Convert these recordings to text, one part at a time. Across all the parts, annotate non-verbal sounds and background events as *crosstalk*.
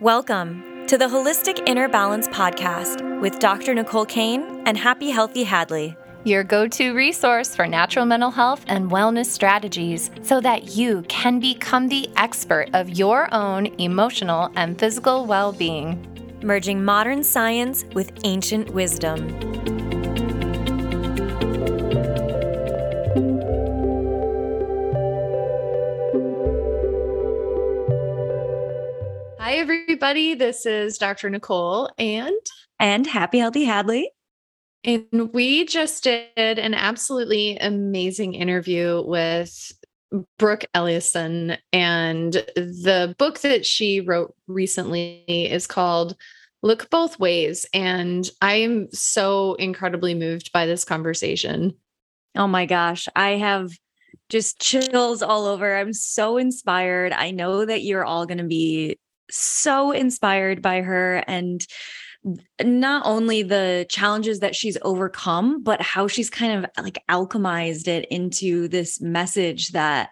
Welcome to the Holistic Inner Balance Podcast with Dr. Nicole Cain and Happy Healthy Hadlee. Your go to resource for natural mental health and wellness strategies so that you can become the expert of your own emotional and physical well being. Merging modern science with ancient wisdom. Everybody. This is Dr. Nicole and and Happy Healthy Hadlee. And we just did an absolutely amazing interview with Brooke Ellison. And the book that she wrote recently is called Look Both Ways. And I am so incredibly moved by this conversation. Oh my gosh. I have just chills all over. I'm so inspired. I know that you're all going to be so inspired by her and not only the challenges that she's overcome, but how she's kind of like alchemized it into this message that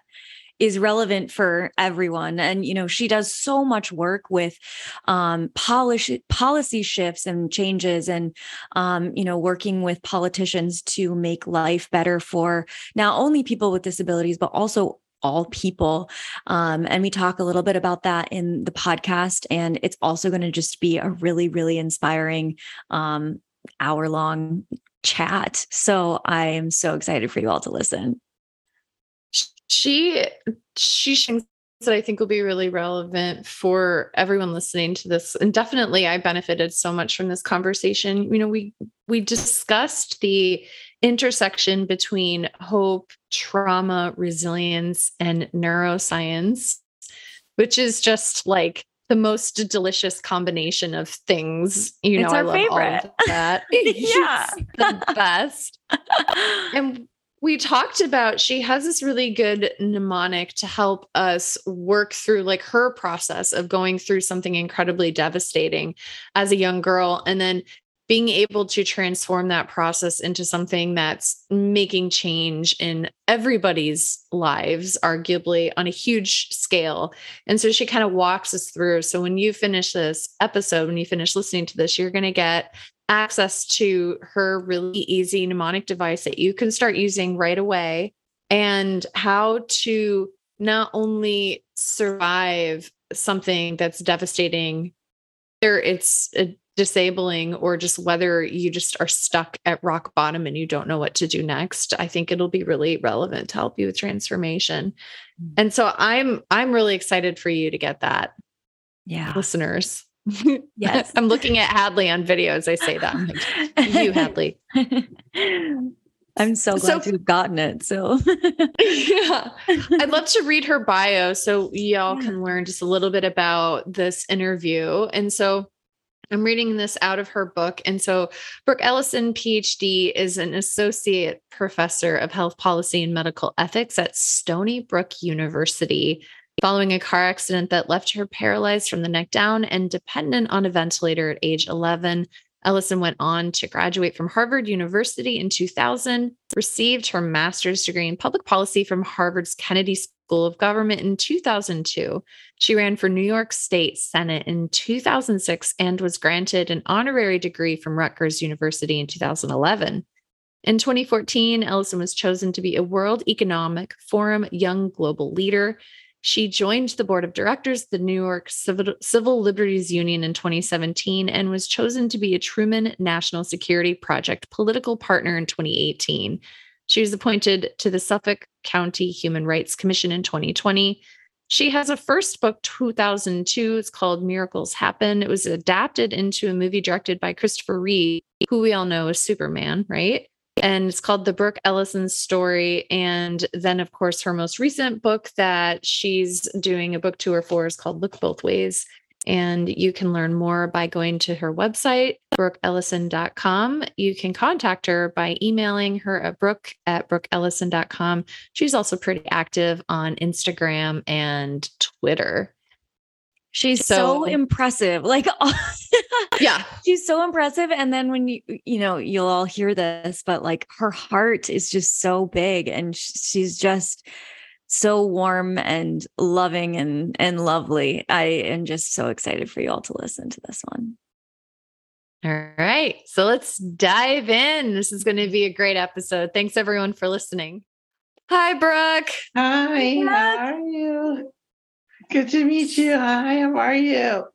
is relevant for everyone. And you know she does so much work with um polish policy shifts and changes and um you know working with politicians to make life better for not only people with disabilities but also all people. Um, and we talk a little bit about that in the podcast. And it's also going to just be a really, really inspiring um, hour long chat. So I am so excited for you all to listen. She, she that I think will be really relevant for everyone listening to this. And definitely I benefited so much from this conversation. You know, we we discussed the intersection between hope, trauma, resilience, and neuroscience, which is just like the most delicious combination of things. You it's know, I love favorite. all of *laughs* that. yeah. *laughs* the best. and we talked about she has this really good mnemonic to help us work through like her process of going through something incredibly devastating as a young girl and then being able to transform that process into something that's making change in everybody's lives, arguably on a huge scale. And so she kind of walks us through. So when you finish this episode, when you finish listening to this, you're going to get access to her really easy mnemonic device that you can start using right away and how to not only survive something that's devastating, there it's a disabling or just whether you just are stuck at rock bottom and you don't know what to do next i think it'll be really relevant to help you with transformation mm-hmm. and so i'm i'm really excited for you to get that yeah listeners *laughs* yes i'm looking at hadlee on video as i say that like, you hadlee *laughs* I'm so glad so, you've gotten it. So, *laughs* yeah, I'd love to read her bio so y'all yeah. can learn just a little bit about this interview. And so, I'm reading this out of her book. And so, Brooke Ellison, PhD, is an associate professor of health policy and medical ethics at Stony Brook University. Following a car accident that left her paralyzed from the neck down and dependent on a ventilator at age 11, Ellison went on to graduate from Harvard University in 2000, received her master's degree in public policy from Harvard's Kennedy School of Government in 2002. She ran for New York State Senate in 2006 and was granted an honorary degree from Rutgers University in 2011. In 2014, Ellison was chosen to be a World Economic Forum Young Global Leader. She joined the board of directors the New York Civil, Civil Liberties Union in 2017 and was chosen to be a Truman National Security Project political partner in 2018. She was appointed to the Suffolk County Human Rights Commission in 2020. She has a first book, 2002. It's called Miracles Happen. It was adapted into a movie directed by Christopher Reeve, who we all know as Superman, right? And it's called The Brooke Ellison Story. And then, of course, her most recent book that she's doing a book tour for is called Look Both Ways. And you can learn more by going to her website, brookeellison.com. You can contact her by emailing her at brooke at brookeellison.com. She's also pretty active on Instagram and Twitter. She's so, so impressive. Like, *laughs* yeah, she's so impressive. And then when you, you know, you'll all hear this, but like her heart is just so big and she's just so warm and loving and and lovely. I am just so excited for you all to listen to this one. All right. So let's dive in. This is going to be a great episode. Thanks everyone for listening. Hi, Brooke. Hi, how are you? Good to meet you. Hi, how are you?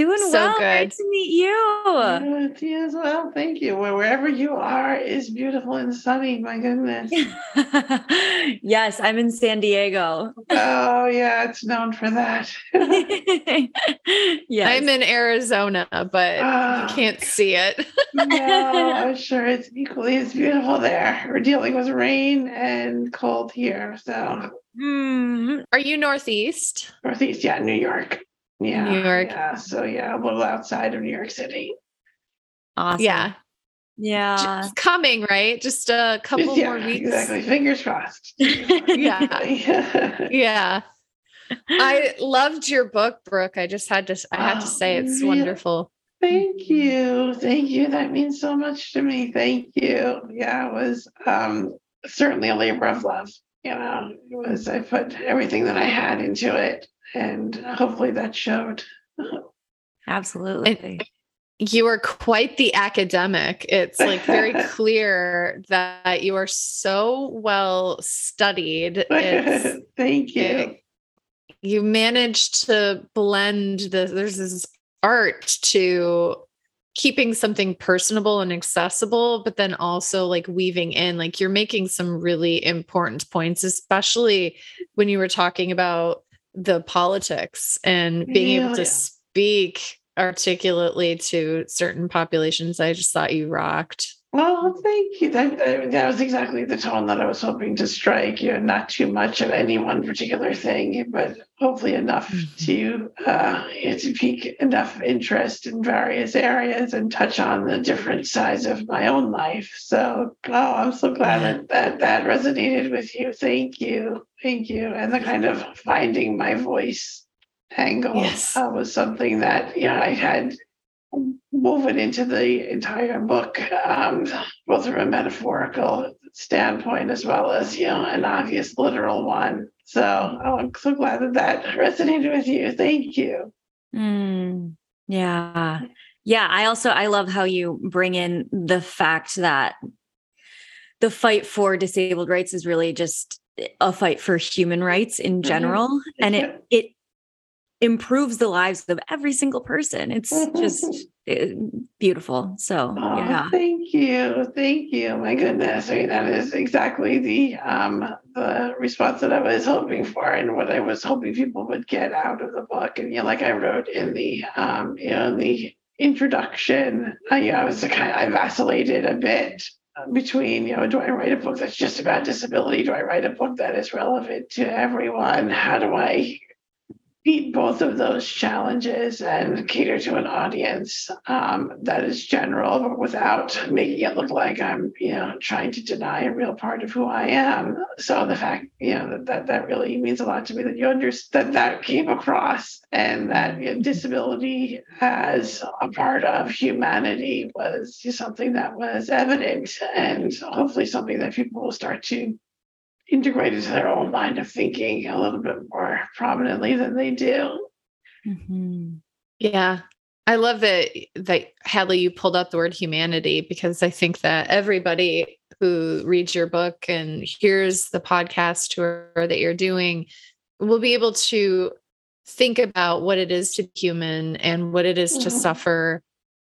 Doing So well. good. Great to meet you. Good to you as well. Thank you. Well, wherever you are is beautiful and sunny. My goodness. *laughs* yes, I'm in San Diego. oh, yeah, it's known for that. *laughs* yes. I'm in Arizona, but Ah. you can't see it. no, *laughs* I'm sure it's equally as beautiful there. We're dealing with rain and cold here. So, Mm, Are you Northeast? Northeast, yeah, New York. Yeah. New York. Yeah. So, yeah, a little outside of New York City. awesome. Yeah. Yeah. Just coming, right? Just a couple yeah, more weeks. Exactly. Fingers crossed. *laughs* Yeah. *laughs* Yeah. I loved your book, Brooke. I just had to I had to say Oh, it's really? wonderful. Thank you. Thank you. That means so much to me. Thank you. Yeah, it was um, certainly a labor of love. You know, it was, I put everything that I had into it, and hopefully that showed. Absolutely. You are quite the academic. It's like very *laughs* clear that you are so well studied. *laughs* It's Thank you. it- you managed to blend the there's this art to keeping something personable and accessible but then also like weaving in like you're making some really important points especially when you were talking about the politics and being able to Yeah. speak articulately to certain populations i just thought you rocked Well, thank you. That, that that was exactly the tone that I was hoping to strike. You know, not too much of any one particular thing, but hopefully enough Mhm. to uh, to pique enough interest in various areas and touch on the different sides of my own life. So, oh, I'm so glad that, that that resonated with you. Thank you, thank you, and the kind of finding my voice angle Yes. uh, was something that you know I had woven into the entire book, um, both from a metaphorical standpoint as well as you know an obvious literal one. So oh, I'm so glad that that resonated with you. Thank you. Mm, yeah. Yeah. I also I love how you bring in the fact that the fight for disabled rights is really just a fight for human rights in general. And it it improves the lives of every single person. It's just *laughs* beautiful. So Oh, yeah. thank you, thank you. My goodness, I mean that is exactly the um the response that I was hoping for, and what I was hoping people would get out of the book. And you know, like I wrote in the um you know in the introduction, I, you know, I was kind of, I vacillated a bit between you know do i write a book that's just about disability do i write a book that is relevant to everyone how do i meet both of those challenges and cater to an audience um, that is general but without making it look like i'm you know trying to deny a real part of who i am. So the fact you know that that, that really means a lot to me that you understand that that came across and that you know, disability as a part of humanity was something that was evident and hopefully something that people will start to integrate into their own line of thinking a little bit more prominently than they do. Mhm. Yeah. I love that that Hadlee you pulled out the word humanity because I think that everybody who reads your book and hears the podcast tour that you're doing will be able to think about what it is to be human and what it is to Mhm. suffer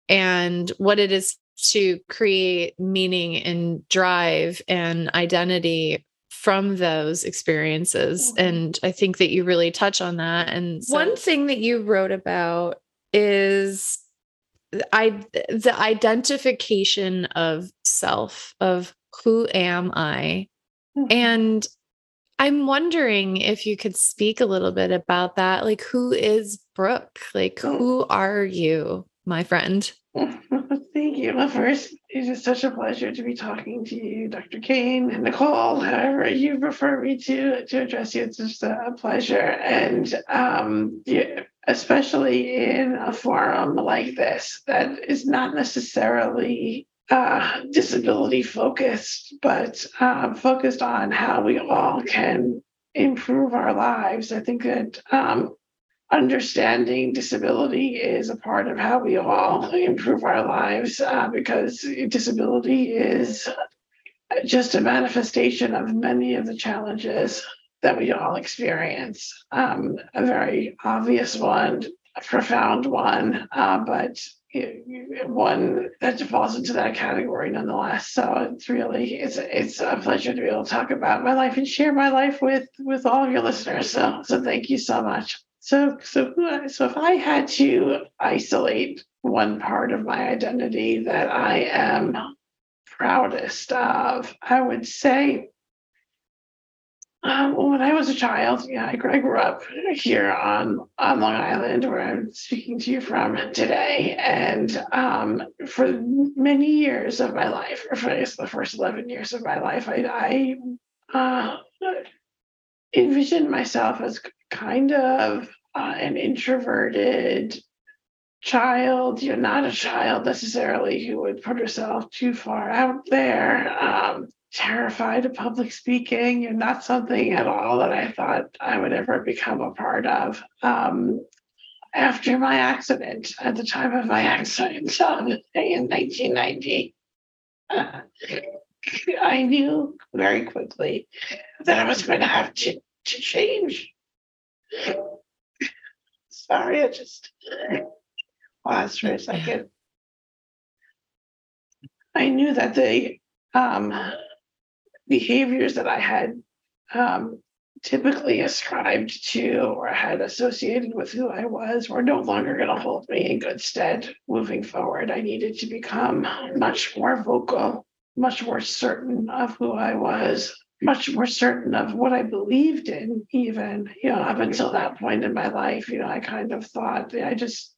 and what it is to create meaning and drive and identity from those experiences. Mhm. And I think that you really touch on that. And one thing that you wrote about is I the identification of self, of who am I? Mm-hmm. And I'm wondering if you could speak a little bit about that. Like, who is Brooke? Like, who are you, my friend? *laughs* Thank you. First, it is such a pleasure to be talking to you, Dr. Cain and Nicole, however you prefer me to to address you. It's just a pleasure, and um, especially in a forum like this that is not necessarily uh, disability focused, but uh, focused on how we all can improve our lives. I think that um, understanding disability is a part of how we all improve our lives uh, because disability is just a manifestation of many of the challenges that we all experience. Um, a very obvious one, a profound one, uh, but one that falls into that category nonetheless. So it's really it's it's a pleasure to be able to talk about my life and share my life with with all of your listeners. So so thank you so much. So so so if I had to isolate one part of my identity that I am proudest of, I would say um, when I was a child, yeah, I, I grew up here on, on Long Island, where I'm speaking to you from today. And um, for many years of my life, or for the first 11 years of my life, I, I uh, envisioned myself as kind of uh, an introverted child. You're not a child necessarily who would put herself too far out there. Um, terrified of public speaking and not something at all that I thought I would ever become a part of. Um, after my accident, at the time of my accident *laughs* um, in 1990, uh, I knew very quickly that I was going to have to, to change. Sorry, I just paused for a second. I knew that the um, behaviors that I had um, typically ascribed to or had associated with who I was were no longer going to hold me in good stead moving forward. I needed to become much more vocal, much more certain of who I was, much more certain of what I believed in, even, you know, up until that point in my life. You know, I kind of thought I just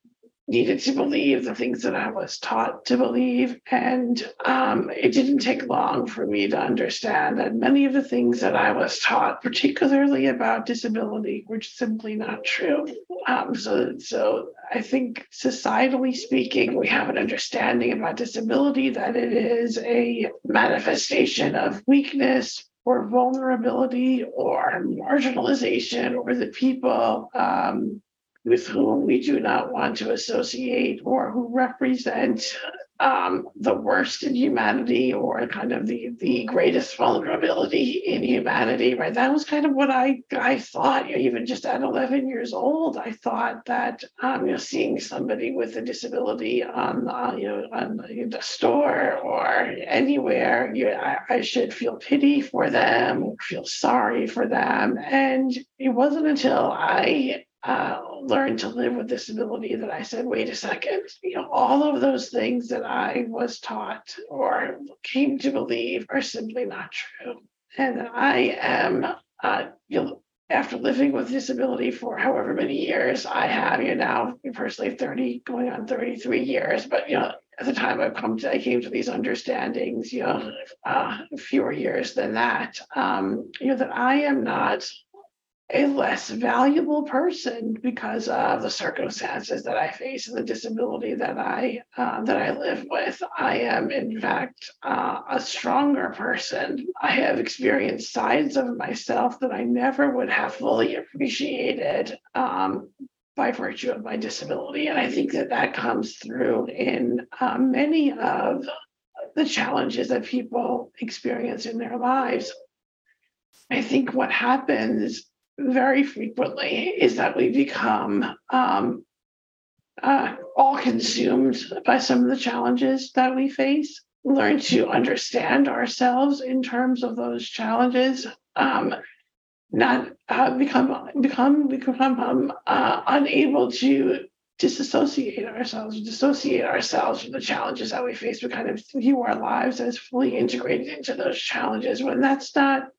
needed to believe the things that I was taught to believe. And um, it didn't take long for me to understand that many of the things that I was taught, particularly about disability, were simply not true. Um, so, so I think societally speaking, we have an understanding about disability that it is a manifestation of weakness, or vulnerability or marginalization or the people um, with whom we do not want to associate or who represent um, the worst in humanity or kind of the, the greatest vulnerability in humanity, right? That was kind of what I, I thought, you know, even just at 11 years old, I thought that, um, you know, seeing somebody with a disability on, uh, you know, on the store or anywhere, you know, I, I should feel pity for them, feel sorry for them. And it wasn't until I uh, learned to live with disability that I said, wait a second, you know, all of those things that I was taught or came to believe are simply not true. And I am, uh, you know, after living with disability for however many years I have, you know, personally 30, going on 33 years, but you know, at the time I've come to, I came to these understandings, you know, uh, fewer years than that, um, you know, that I am not a less valuable person because of the circumstances that I face and the disability that I uh, that I live with. I am, in fact, uh, a stronger person. I have experienced sides of myself that I never would have fully appreciated um, by virtue of my disability, and I think that that comes through in uh, many of the challenges that people experience in their lives. I think what happens very frequently is that we become um, uh, all consumed by some of the challenges that we face, learn to understand ourselves in terms of those challenges, um, not uh, become become become um, uh, unable to disassociate ourselves, dissociate ourselves from the challenges that we face. We kind of view our lives as fully integrated into those challenges when that's not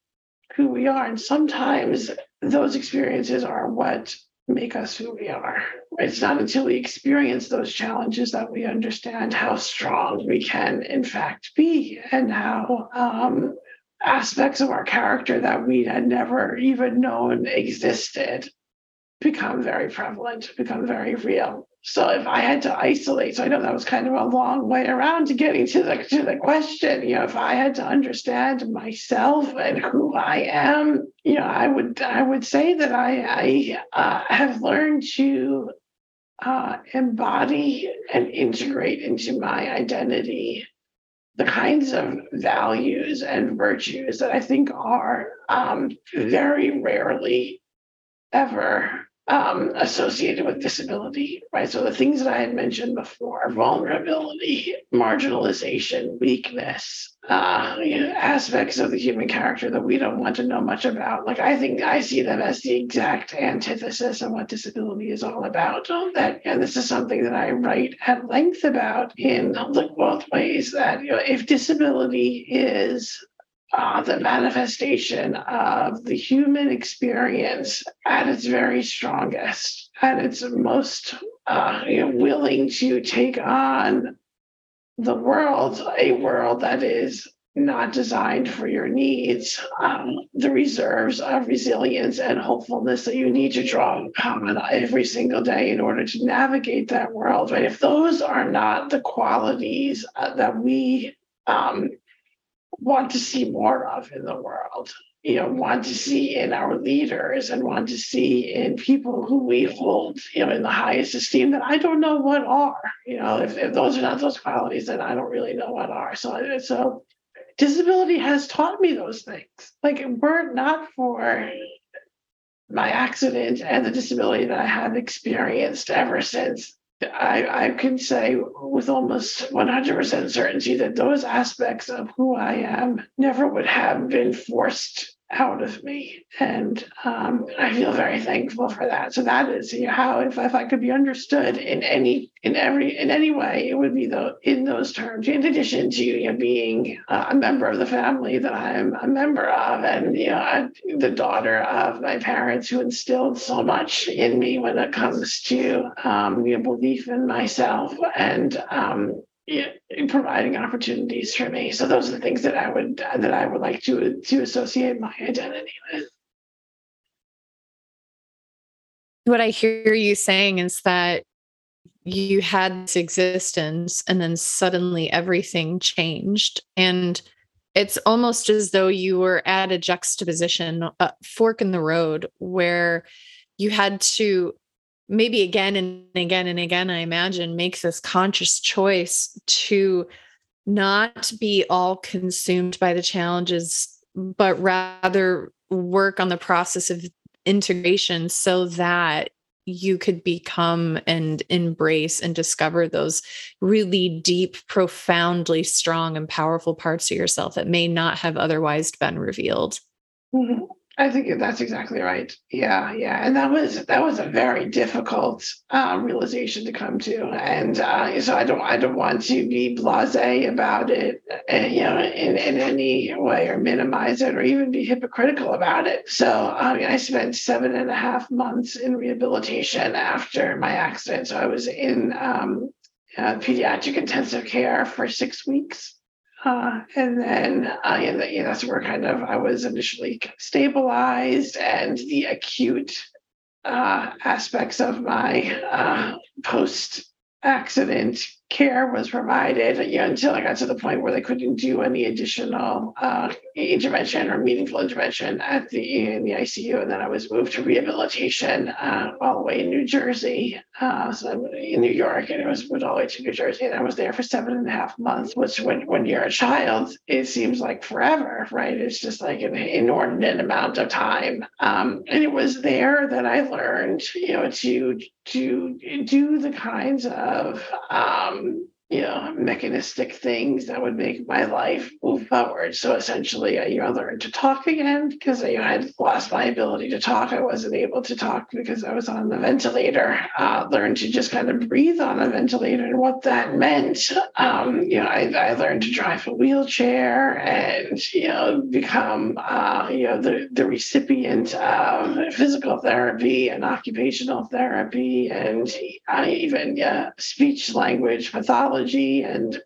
who we are. And sometimes those experiences are what make us who we are. It's not until we experience those challenges that we understand how strong we can, in fact, be and how um, aspects of our character that we had never even known existed become very prevalent, become very real. So if I had to isolate, so I know that was kind of a long way around to getting to the to the question. You know, if I had to understand myself and who I am, you know, I would I would say that I I uh, have learned to uh, embody and integrate into my identity the kinds of values and virtues that I think are um, very rarely ever um, associated with disability, right? So the things that I had mentioned before vulnerability, marginalization, weakness, uh, you know, aspects of the human character that we don't want to know much about. Like, I think I see them as the exact antithesis of what disability is all about. Um, That, and this is something that I write at length about in Look Both Ways that, you know, if disability is uh, the manifestation of the human experience at its very strongest, at its most uh, you know, willing to take on the world, a world that is not designed for your needs, um, the reserves of resilience and hopefulness that you need to draw upon every single day in order to navigate that world. Right? If those are not the qualities uh, that we um, want to see more of in the world you know want to see in our leaders and want to see in people who we hold you know in the highest esteem that i don't know what are you know if, if those are not those qualities then i don't really know what are. So so disability has taught me those things. Like were not for my accident and the disability that i have experienced ever since I, I can say with almost 100% certainty that those aspects of who I am never would have been forced out of me. And um, I feel very thankful for that. So that is you know, how if, if I could be understood in any in every in any way, it would be the in those terms. In addition to you know, being uh, a member of the family that I'm a member of, and you know the daughter of my parents who instilled so much in me when it comes to um, you know, belief in myself and um, providing opportunities for me. So those are the things that I would that I would like to to associate my identity with. What I hear you saying is that you had this existence and then suddenly everything changed and it's almost as though you were at a juxtaposition a fork in the road where you had to maybe again and again and again, I imagine, makes this conscious choice to not be all consumed by the challenges, but rather work on the process of integration so that you could become and embrace and discover those really deep, profoundly strong and powerful parts of yourself that may not have otherwise been revealed. Mm-hmm. I think that's exactly right. Yeah, yeah, and that was that was a very difficult um, realization to come to, and uh, so I don't I don't want to be blasé about it, uh, you know, in, in any way or minimize it or even be hypocritical about it. So I mean, I spent seven and a half months in rehabilitation after my accident. So I was in um, uh, pediatric intensive care for six weeks. Uh, and then uh, yeah, yeah, that's where kind of I was initially stabilized, and the acute uh, aspects of my uh, post accident care was provided know, until I got to the point where they couldn't do any additional uh, intervention or meaningful intervention at the in the ICU, and then I was moved to rehabilitation uh, all the way in New Jersey. Uh, so in New York, and it was moved all the way to New Jersey, and I was there for seven and a half months. Which, when when you're a child, it seems like forever, right? It's just like an inordinate amount of time. Um, and it was there that I learned, you know, to to do the kinds of um, you know, mechanistic things that would make my life move forward. So essentially, I, you know, learned to talk again because I had lost my ability to talk. I wasn't able to talk because I was on the ventilator. Uh, learned to just kind of breathe on a ventilator and what that meant. Um, you know, I, I, learned to drive a wheelchair and, you know, become, uh, you know, the, the recipient of physical therapy and occupational therapy and I even yeah, speech language pathology and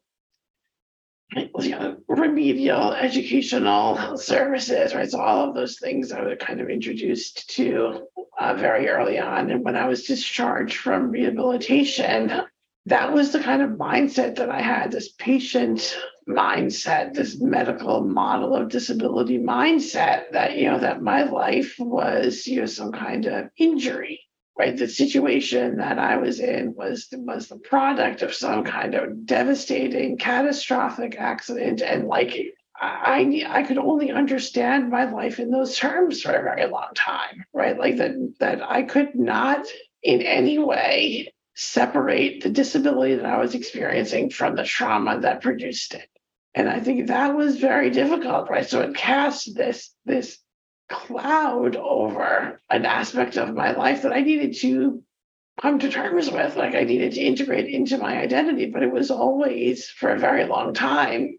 you know, remedial educational services, right? So all of those things I was kind of introduced to uh, very early on. And when I was discharged from rehabilitation, that was the kind of mindset that I had this patient mindset, this medical model of disability mindset that, you know, that my life was, you know, some kind of injury right the situation that i was in was was the product of some kind of devastating catastrophic accident and like I I could only understand my life in those terms for a very long time, right? Like that that I could not in any way separate the disability that I was experiencing from the trauma that produced it. And I think that was very difficult, right? So it cast this this cloud over an aspect of my life that I needed to come to terms with. Like I needed to integrate into my identity, but it was always for a very long time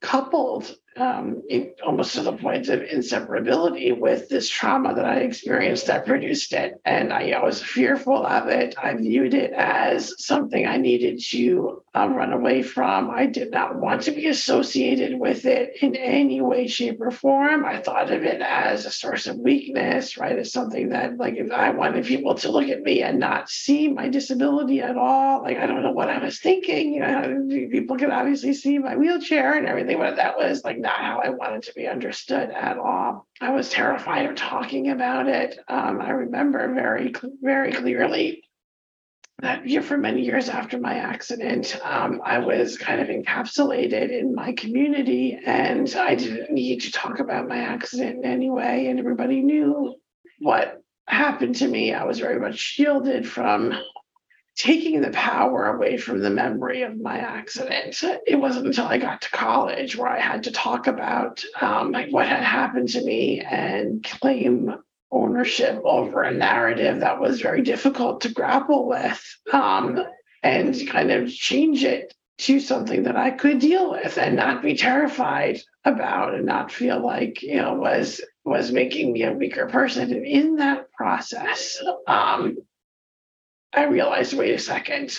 coupled um, almost to the point of inseparability with this trauma that I experienced that produced it. And I, I was fearful of it. I viewed it as something I needed to um, run away from. I did not want to be associated with it in any way, shape, or form. I thought of it as a source of weakness, right? As something that, like, if I wanted people to look at me and not see my disability at all, like, I don't know what I was thinking. You know, people could obviously see my wheelchair and everything, but that was like not how I wanted to be understood at all. I was terrified of talking about it. Um, I remember very, very clearly that year for many years after my accident, um, I was kind of encapsulated in my community and I didn't need to talk about my accident in any way. And everybody knew what happened to me. I was very much shielded from taking the power away from the memory of my accident. It wasn't until I got to college where I had to talk about um, like what had happened to me and claim ownership over a narrative that was very difficult to grapple with um, and kind of change it to something that I could deal with and not be terrified about and not feel like you know was was making me a weaker person and in that process um, I realized, wait a second,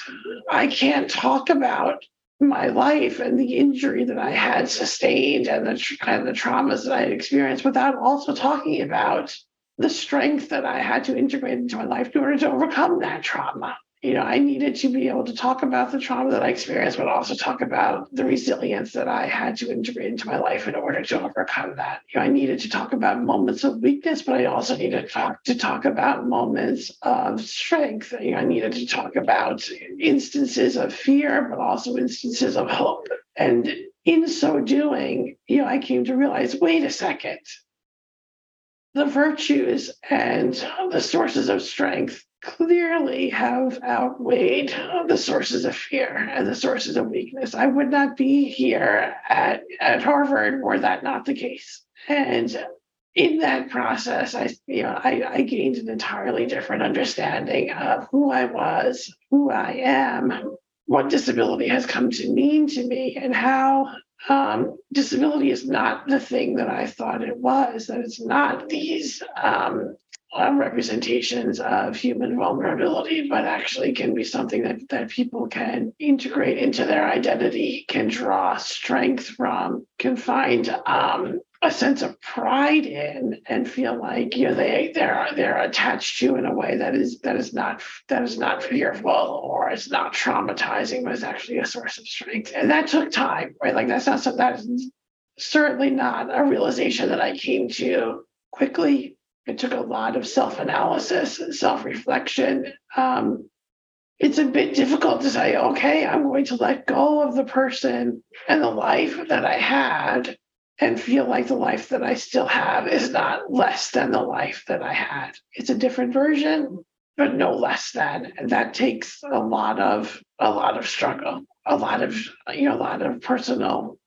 I can't talk about my life and the injury that I had sustained and the kind of the traumas that I had experienced without also talking about the strength that I had to integrate into my life in order to overcome that trauma you know, I needed to be able to talk about the trauma that I experienced, but also talk about the resilience that I had to integrate into my life in order to overcome that. You know, I needed to talk about moments of weakness, but I also needed to talk to talk about moments of strength. You know, I needed to talk about instances of fear, but also instances of hope. And in so doing, you know, I came to realize, wait a second, the virtues and the sources of strength clearly have outweighed the sources of fear and the sources of weakness. I would not be here at, at Harvard were that not the case. And in that process, I you know I, I gained an entirely different understanding of who I was, who I am, what disability has come to mean to me, and how um, disability is not the thing that I thought it was. That it's not these um, uh, representations of human vulnerability, but actually can be something that, that people can integrate into their identity, can draw strength from, can find um, a sense of pride in, and feel like you know they they're they're attached to in a way that is that is not that is not fearful or it's not traumatizing, but is actually a source of strength. And that took time, right? Like that's not something that is certainly not a realization that I came to quickly it took a lot of self analysis and self reflection. Um, it's a bit difficult to say, okay, I'm going to let go of the person and the life that I had and feel like the life that I still have is not less than the life that I had. It's a different version, but no less than. And that takes a lot of a lot of struggle, a lot of you know, a lot of personal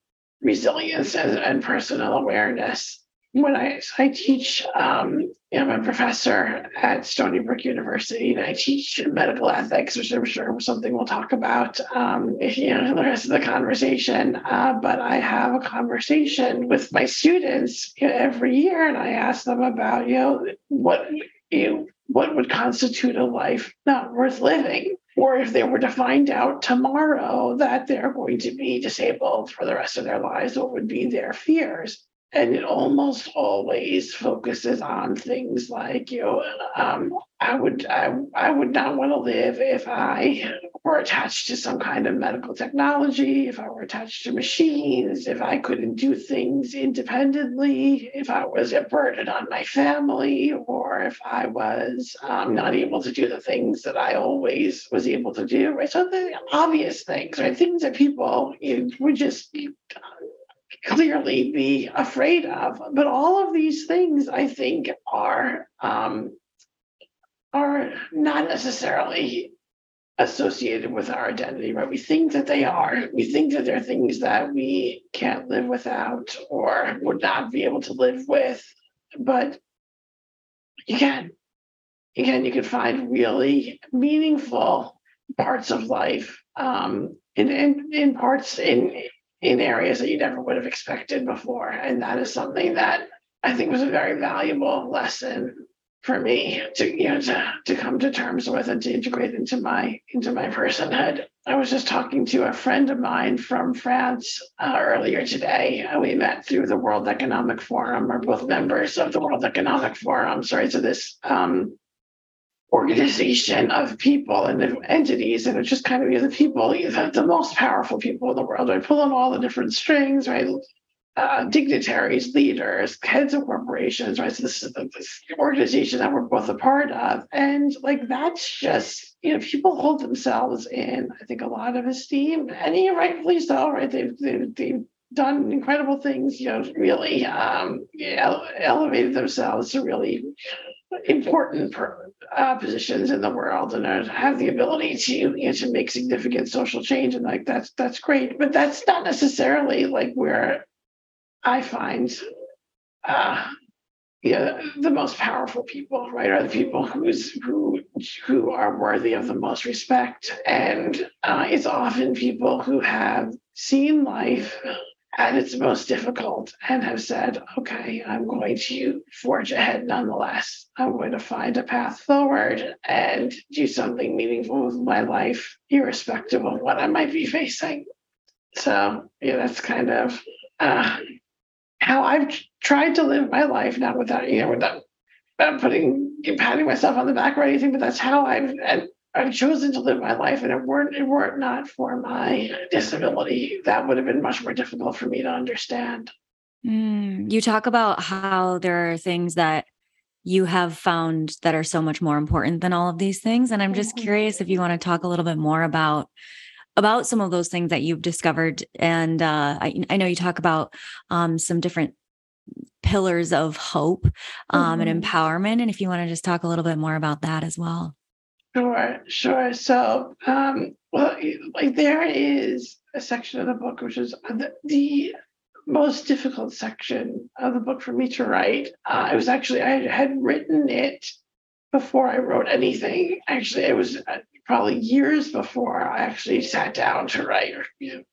resilience and, and personal awareness when I, I teach, um, you know, I'm a professor at Stony Brook University, and I teach medical ethics, which I'm sure something we'll talk about, um, you know, the rest of the conversation. Uh, but I have a conversation with my students you know, every year, and I ask them about, you know, what you know, what would constitute a life not worth living or if they were to find out tomorrow that they're going to be disabled for the rest of their lives, what would be their fears? And it almost always focuses on things like you know um, i would I, I would not want to live if i were attached to some kind of medical technology if i were attached to machines if i couldn't do things independently if i was a burden on my family or if i was um, not able to do the things that i always was able to do. Right? So the obvious things right? Things that people you know, would just clearly be afraid of. But all of these things, I think, are um, are not necessarily associated with our identity, right? We think that they are. We think that they're things that we can't live without or would not be able to live with. But you can. Again, you can find really meaningful parts of life um, in, in, in parts in in areas that you never would have expected before. And that is something that I think was a very valuable lesson for me to you know to, to come to terms with and to integrate into my into my personhood. I was just talking to a friend of mine from France uh, earlier today. We met through the World Economic Forum. We're both members of the World Economic Forum. Sorry, so this um, organization of people and entities, and it's just kind of you know, the people, you the, the most powerful people in the world, right? Pull on all the different strings, right? Uh, dignitaries, leaders, heads of corporations, right? So this is this organization that we're both a part of, and like that's just you know people hold themselves in I think a lot of esteem, and you rightfully so, right? They've, they've, they've done incredible things, you know, really um, elevated themselves to really important uh, positions in the world and have the ability to you know, to make significant social change and like that's that's great. But that's not necessarily like where i find uh yeah the most powerful people right are the people who's who who are worthy of the most respect. And uh, it's often people who have seen life at its most difficult and have said, okay, I'm going to forge ahead nonetheless. I'm going to find a path forward and do something meaningful with my life, irrespective of what I might be facing. So, yeah, that's kind of uh, how I've tried to live my life, not without, you know, without, putting, patting myself on the back or anything, but that's how I've, and I've chosen to live my life, and it weren't it weren't not for my disability, that would have been much more difficult for me to understand. Mm, you talk about how there are things that you have found that are so much more important than all of these things, and I'm just mm-hmm. curious if you want to talk a little bit more about about some of those things that you've discovered. And uh, I, I know you talk about um, some different pillars of hope um, mm-hmm. and empowerment, and if you want to just talk a little bit more about that as well. Sure, sure. So, um, well, like there is a section of the book which is the, the most difficult section of the book for me to write. Uh, it was actually I had written it before I wrote anything. Actually, it was uh, probably years before I actually sat down to write or you know,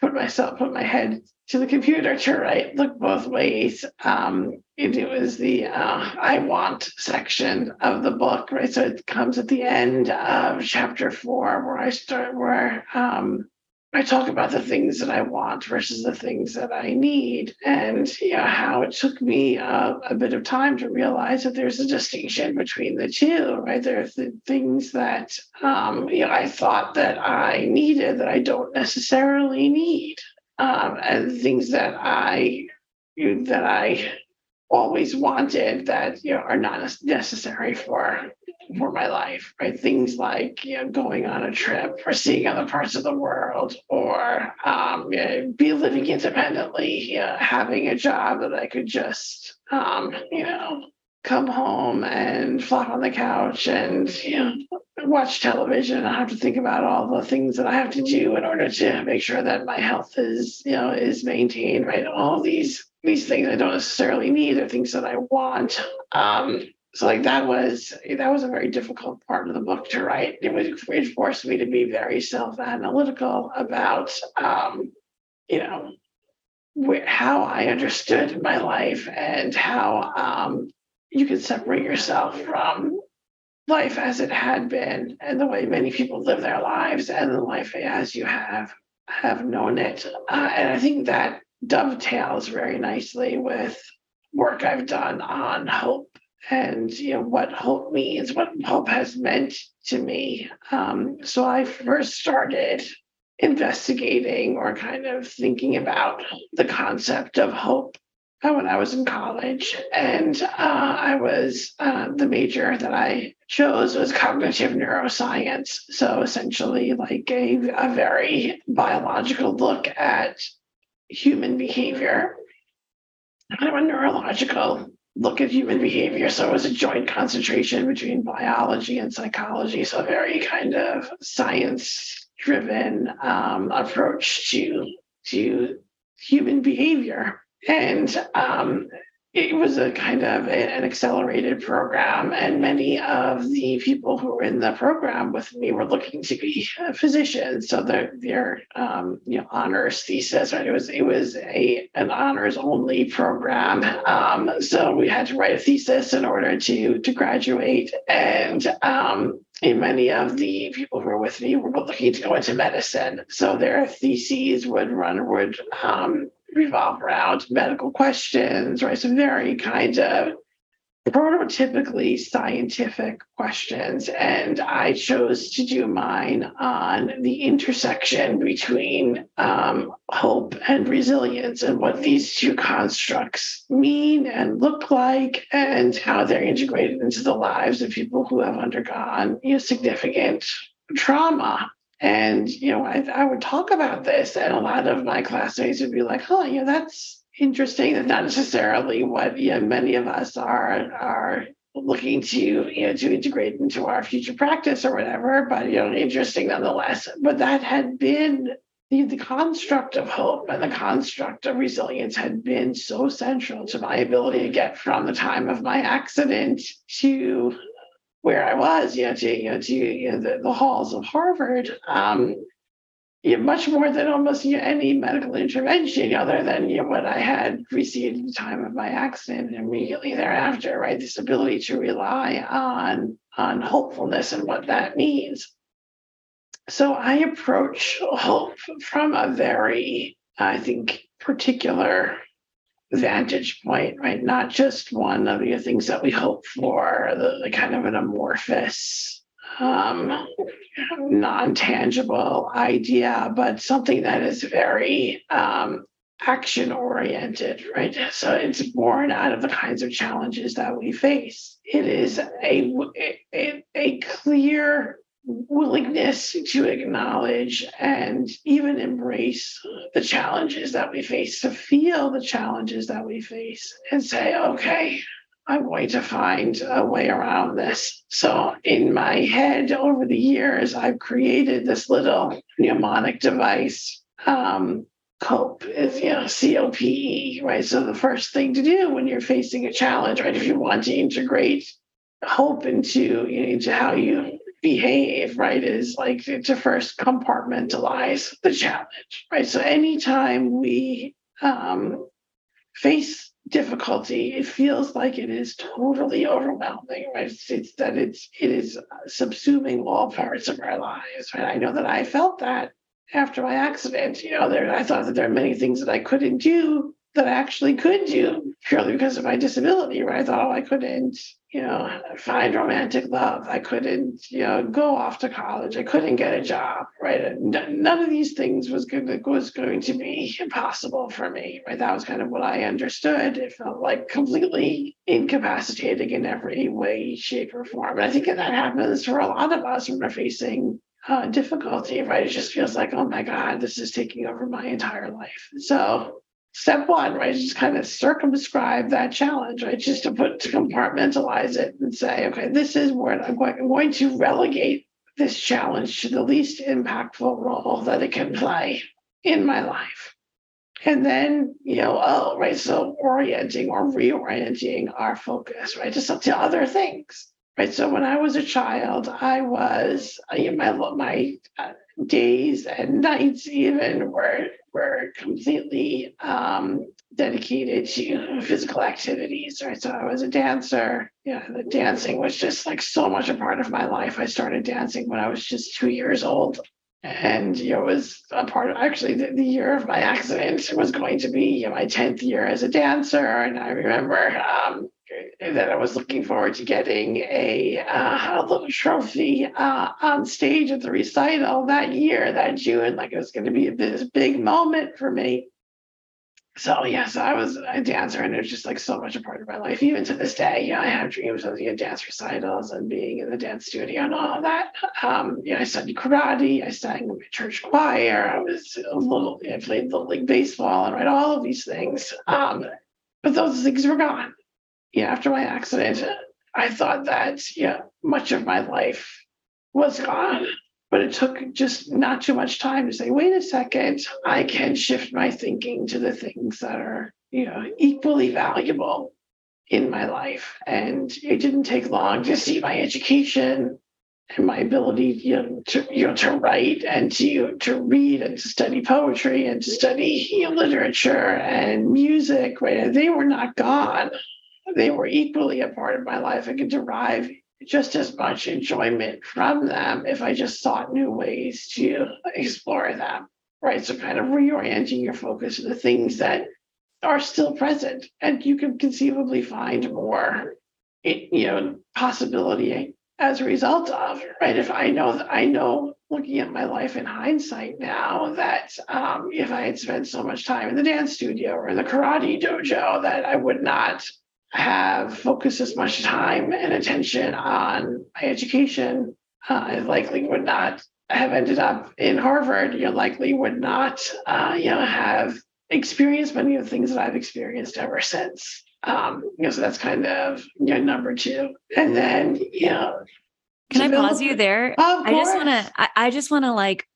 put myself put my head to the computer to write look both ways. Um, it, was the uh, I want section of the book, right? So it comes at the end of chapter four, where I start where um, I talk about the things that I want versus the things that I need, and you know, how it took me uh, a bit of time to realize that there's a distinction between the two, right? There's the things that um, you know I thought that I needed that I don't necessarily need, um, and things that I that I always wanted that you know are not necessary for for my life right? Things like you know going on a trip or seeing other parts of the world or um, you know, be living independently you know, having a job that i could just um, you know come home and flop on the couch and you know watch television. I have to think about all the things that I have to do in order to make sure that my health is you know is maintained right? All these these things I don't necessarily need are things that I want. Um so like that was that was a very difficult part of the book to write. It was it forced me to be very self-analytical about um you know where, how I understood my life and how um you can separate yourself from life as it had been and the way many people live their lives and the life as you have have known it. Uh, and I think that dovetails very nicely with work I've done on hope and you know what hope means, what hope has meant to me. Um, so I first started investigating or kind of thinking about the concept of hope when I was in college, and uh, I was uh, the major that I chose was cognitive neuroscience. So essentially, like a, a very biological look at human behavior, kind of a neurological look at human behavior. So it was a joint concentration between biology and psychology. So very kind of science driven um, approach to to human behavior. And um, it was a kind of an accelerated program, and many of the people who were in the program with me were looking to be *laughs* physicians. So their their um, you know honors thesis, right? It was it was a an honors only program. Um, so we had to write a thesis in order to to graduate, and um, and many of the people who were with me were looking to go into medicine. So their theses would run would um, revolve around medical questions, right? Some very kind of prototypically scientific questions. And I chose to do mine on the intersection between um, hope and resilience and what these two constructs mean and look like and how they're integrated into the lives of people who have undergone you know, significant trauma. And, you know, I, I would talk about this, and a lot of my classmates would be like, oh, you know, that's interesting. That's not necessarily what you know, many of us are are looking to you know to integrate into our future practice or whatever, but you know, interesting nonetheless. But that had been the, the construct of hope and the construct of resilience had been so central to my ability to get from the time of my accident to where I was, you know, to you know, to you know, the, the halls of Harvard, um, you know, much more than almost you know, any medical intervention other than you know, what I had received at the time of my accident and immediately thereafter, right? This ability to rely on on hopefulness and what that means. So I approach hope from a very, I think, particular vantage point, right? Not just one of the things that we hope for, the, the kind of an amorphous, um, non tangible idea, but something that is very um, action oriented, right? So it's born out of the kinds of challenges that we face. It is a, a, a clear willingness to acknowledge and even embrace the challenges that we face, to feel the challenges that we face and say, okay, I'm going to find a way around this. So, in my head over the years, I've created this little mnemonic device. Um, COPE is, you know, C O P E, right? So, the first thing to do when you're facing a challenge, right, if you want to integrate hope into, you know, into how you behave, right, is like to first compartmentalize the challenge, right? So anytime we um, face difficulty, it feels like it is totally overwhelming, right? It's, it's that it's it is subsuming all parts of our lives, right? I know that I felt that after my accident. You know, there I thought that there are many things that I couldn't do that I actually could do purely because of my disability, right? I thought, oh, I couldn't, you know, find romantic love. I couldn't, you know, go off to college. I couldn't get a job, right? None of these things was going to, was going to be impossible for me, right? That was kind of what I understood. It felt like completely incapacitating in every way, shape, or form. And I think that happens for a lot of us when we're facing uh, difficulty, right? It just feels like, oh my God, this is taking over my entire life. So step one, right? Just kind of circumscribe that challenge, right? Just to put to compartmentalize it and say, okay, this is where I'm going, I'm going to relegate this challenge to the least impactful role that it can play in my life. And then, you know, oh, right. So orienting or reorienting our focus, right, to, to other things. Right. So when I was a child, I was, you know, my, my uh, days and nights even were were completely um, dedicated to physical activities, right? So I was a dancer. Yeah, the dancing was just like so much a part of my life. I started dancing when I was just two years old. And you know, it was a part of actually the, the year of my accident was going to be you know, my 10th year as a dancer. And I remember um, that I was looking forward to getting a, uh, trophy uh, on stage at the recital that year, that June. Like it was going to be this big moment for me so yes, I was a dancer, and it was just like so much a part of my life. Even to this day, yeah, I have dreams of you know, dance recitals and being in the dance studio and all of that. Um, yeah, I studied karate. I sang in the church choir. I was a little. I played little league baseball and right all of these things. Um, but those things were gone. Yeah, after my accident, I thought that yeah, much of my life was gone. But it took just not too much time to say, wait a second, I can shift my thinking to the things that are, you know, equally valuable in my life. And it didn't take long to see my education and my ability you know, to you know to write and to to read and to study poetry and to study you know, literature and music right they were not gone they were equally a part of my life i could derive just as much enjoyment from them if I just sought new ways to explore them, right? So, kind of reorienting your focus to the things that are still present, and you can conceivably find more, you know, possibility as a result of, right? If I know that I know looking at my life in hindsight now that um, if I had spent so much time in the dance studio or in the karate dojo, that I would not have focused as much time and attention on my education, uh, I likely would not have ended up in Harvard. You likely would not, uh, you know, have experienced many of the things that I've experienced ever since. Um, you know, so that's kind of you know number two, and then you know. Can I pause you there? I just want to. I, I just want to like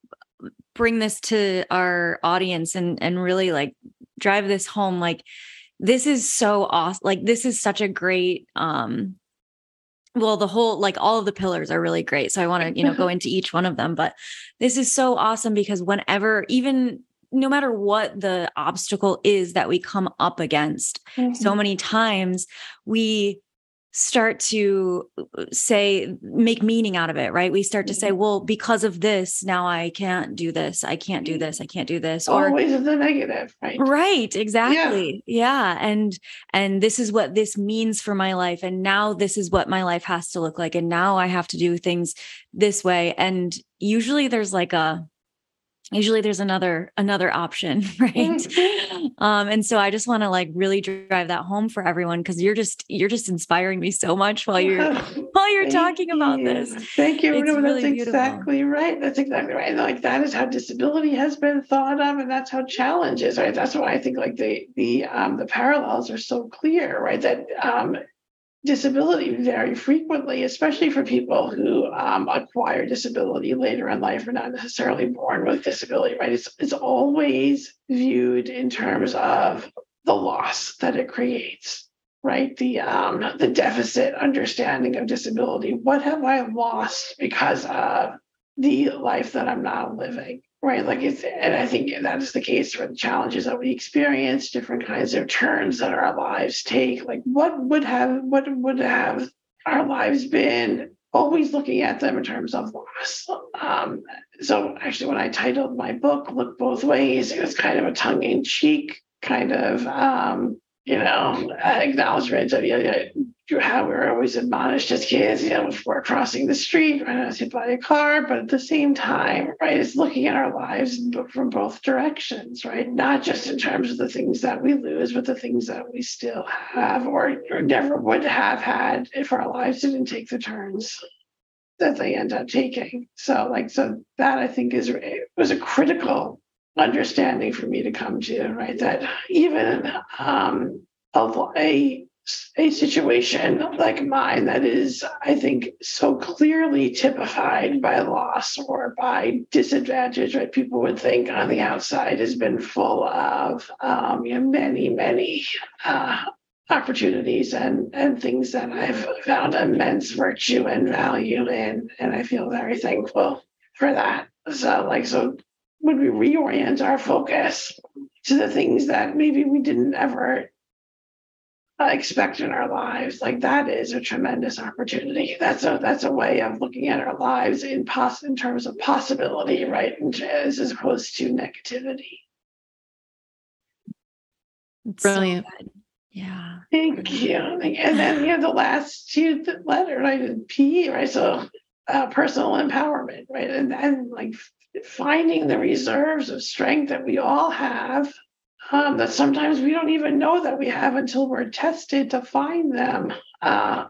bring this to our audience and and really like drive this home. Like this is so awesome. Like this is such a great um well the whole like all of the pillars are really great so i want to you know go *laughs* into each one of them but this is so awesome because whenever even no matter what the obstacle is that we come up against mm-hmm. so many times we start to say make meaning out of it right we start to say mm-hmm. well because of this now i can't do this i can't do this i can't do this or always the negative right right exactly yeah. yeah and and this is what this means for my life and now this is what my life has to look like and now i have to do things this way and usually there's like a usually there's another another option *laughs* right mm-hmm. um and so i just want to like really drive that home for everyone because you're just you're just inspiring me so much while you're *laughs* while you're talking you. about this thank you no, really that's beautiful. exactly right that's exactly right like that is how disability has been thought of and that's how challenge is right that's why i think like the the um the parallels are so clear right that um disability very frequently, especially for people who um, acquire disability later in life or not necessarily born with disability, right? It's, it's always viewed in terms of the loss that it creates, right? The, um, the deficit understanding of disability. What have I lost because of the life that I'm now living? Right. Like it's, and I think that is the case for the challenges that we experience, different kinds of turns that our lives take. Like what would have, what would have our lives been always looking at them in terms of loss. Um, so actually, when I titled my book "Look Both Ways," it was kind of a tongue-in-cheek kind of, um, you know, acknowledgement of yeah, how we were always admonished as kids, you know, before crossing the street, when I was hit by a car, but at the same time, right, it's looking at our lives from both directions, right? Not just in terms of the things that we lose, but the things that we still have or, or never would have had if our lives didn't take the turns that they end up taking. So, like, so that I think is was a critical understanding for me to come to, right? That even um, a, a a situation like mine that is, I think, so clearly typified by loss or by disadvantage, right? People would think on the outside has been full of um, you know, many, many uh, opportunities and, and things that I've found immense virtue and value in. And I feel very thankful for that. So, like, so when we reorient our focus to the things that maybe we didn't ever expect in our lives. Like that is a tremendous opportunity. That's a that's a way of looking at our lives in pos in terms of possibility right? As, as opposed to negativity. Brilliant. so yeah. Thank you. And then you know the last two letter right? P right? So uh, personal empowerment right? And then like finding the reserves of strength that we all have um, that sometimes we don't even know that we have until we're tested to find them uh,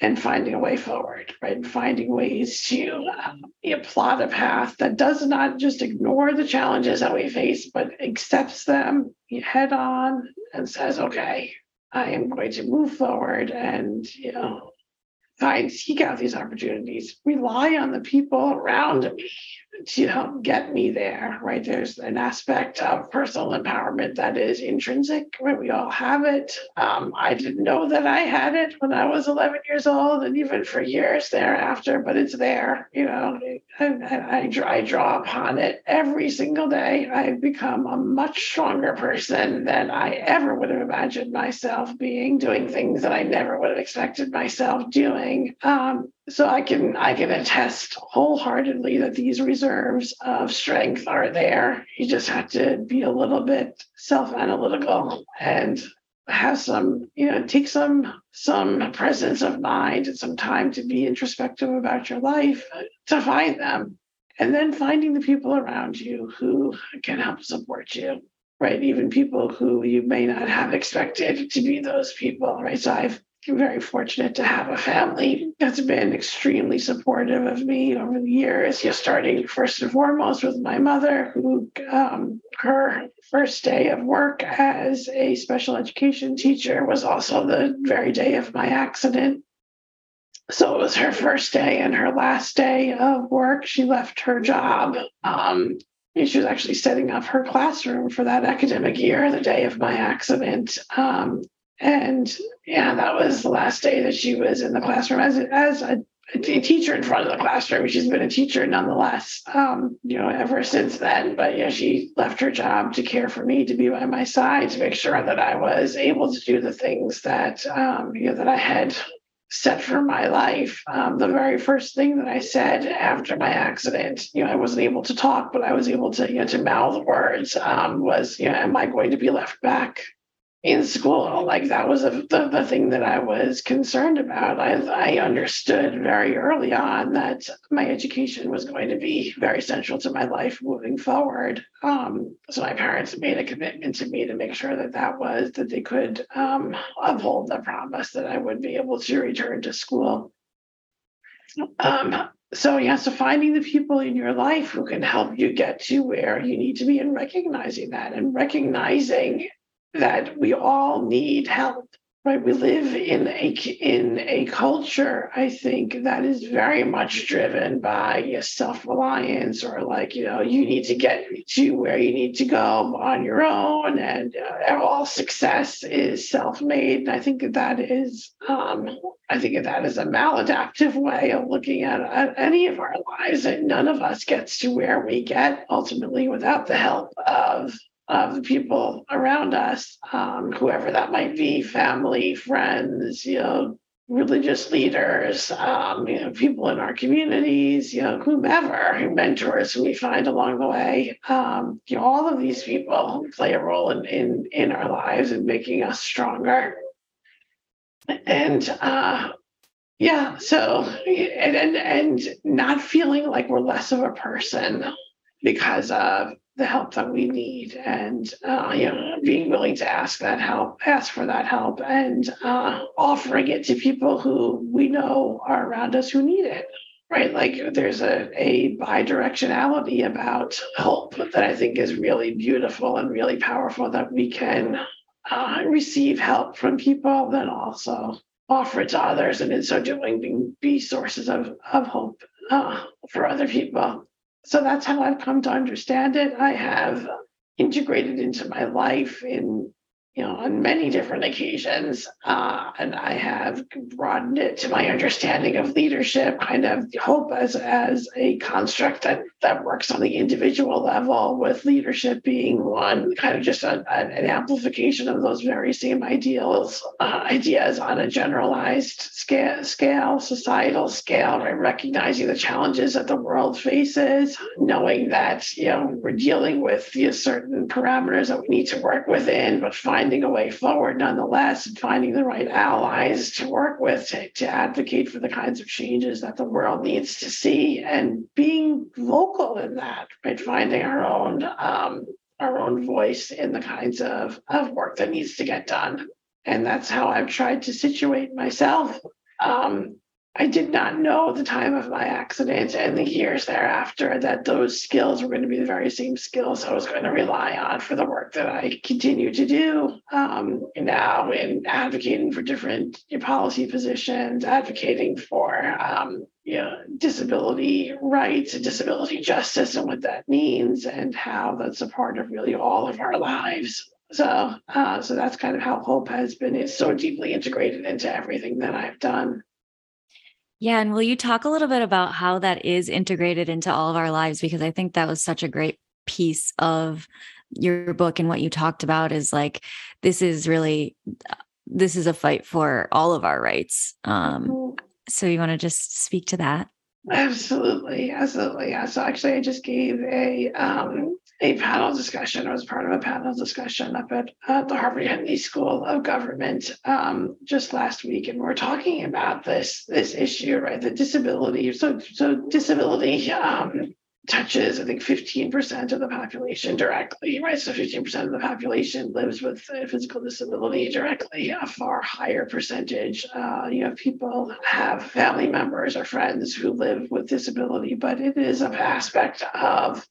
and finding a way forward, right? And finding ways to um, plot a path that does not just ignore the challenges that we face, but accepts them head on and says, okay, I am going to move forward and, you know, find, seek out these opportunities, rely on the people around me to help get me there, right? There's an aspect of personal empowerment that is intrinsic, right? We all have it. Um, I didn't know that I had it when I was 11 years old and even for years thereafter, but it's there, you know, and, I, I draw upon it every single day. I've become a much stronger person than I ever would have imagined myself being, doing things that I never would have expected myself doing. Um, so I can I can attest wholeheartedly that these reserves of strength are there. You just have to be a little bit self-analytical and have some, you know, take some some presence of mind and some time to be introspective about your life to find them. And then finding the people around you who can help support you, right? Even people who you may not have expected to be those people, right? So I've very fortunate to have a family that's been extremely supportive of me over the years. Just starting first and foremost with my mother, who um, her first day of work as a special education teacher was also the very day of my accident. So it was her first day and her last day of work. She left her job. Um, she was actually setting up her classroom for that academic year, the day of my accident. Um, and yeah, that was the last day that she was in the classroom as as a, teacher in front of the classroom. She's been a teacher nonetheless, um, you know, ever since then. But yeah, she left her job to care for me, to be by my side, to make sure that I was able to do the things that um, you know that I had set for my life. Um, the very first thing that I said after my accident, you know, I wasn't able to talk, but I was able to, you know, to mouth words, um, was, you know, am I going to be left back in school. Like that was a, the, the thing that I was concerned about. I, I understood very early on that my education was going to be very central to my life moving forward. Um, so my parents made a commitment to me to make sure that that was that they could um, uphold the promise that I would be able to return to school. Um, so yeah, so finding the people in your life who can help you get to where you need to be and recognizing that and recognizing that we all need help right? We live in a in a culture i think that is very much driven by self-reliance or like you know you need to get to where you need to go on your own and uh, all success is self-made. And i think that that is um, i think that is a maladaptive way of looking at, at any of our lives. And none of us gets to where we get ultimately without the help of of the people around us, um, whoever that might be, family, friends, you know, religious leaders, um, you know, people in our communities, you know, whomever, mentors we find along the way. Um, you know, all of these people play a role in in, in our lives and making us stronger. And uh, yeah, so and, and and not feeling like we're less of a person because of the help that we need. And uh, you know being willing to ask that help ask for that help and uh, offering it to people who we know are around us who need it right? Like there's a, a bidirectionality about help that i think is really beautiful and really powerful that we can uh, receive help from people then also offer it to others and in so doing be, be sources of, of hope uh, for other people so that's how I've come to understand it. I have integrated into my life in you know on many different occasions uh, and i have broadened it to my understanding of leadership kind of hope as as a construct that that works on the individual level, with leadership being one, kind of just a, an amplification of those very same ideals, uh, ideas on a generalized scale, scale, societal scale, right? Recognizing the challenges that the world faces, knowing that you know we're dealing with you know, certain parameters that we need to work within, but finding a way forward nonetheless, and finding the right allies to work with to, to advocate for the kinds of changes that the world needs to see, and being vocal in that, right? Finding our own um, our own voice in the kinds of, of work that needs to get done. And that's how I've tried to situate myself. Um, I did not know at the time of my accident and the years thereafter that those skills were going to be the very same skills I was going to rely on for the work that I continue to do um, now in advocating for different policy positions, advocating for um, you know, disability rights and disability justice and what that means and how that's a part of really all of our lives. So, uh, so that's kind of how hope has been is so deeply integrated into everything that I've done. Yeah. And will you talk a little bit about how that is integrated into all of our lives? Because I think that was such a great piece of your book and what you talked about is like, this is really, this is a fight for all of our rights. Um, so you want to just speak to that? Absolutely. Absolutely. Yeah. So actually, I just gave a, um, a panel discussion. I was part of a panel discussion up at uh, the Harvard Kennedy School of Government um, just last week, and we are talking about this this issue, right? The disability. So so disability um, touches, I think, 15% of the population directly, right? So 15% of the population lives with physical disability directly. A far higher percentage, uh, you know, people have family members or friends who live with disability, but it is an aspect of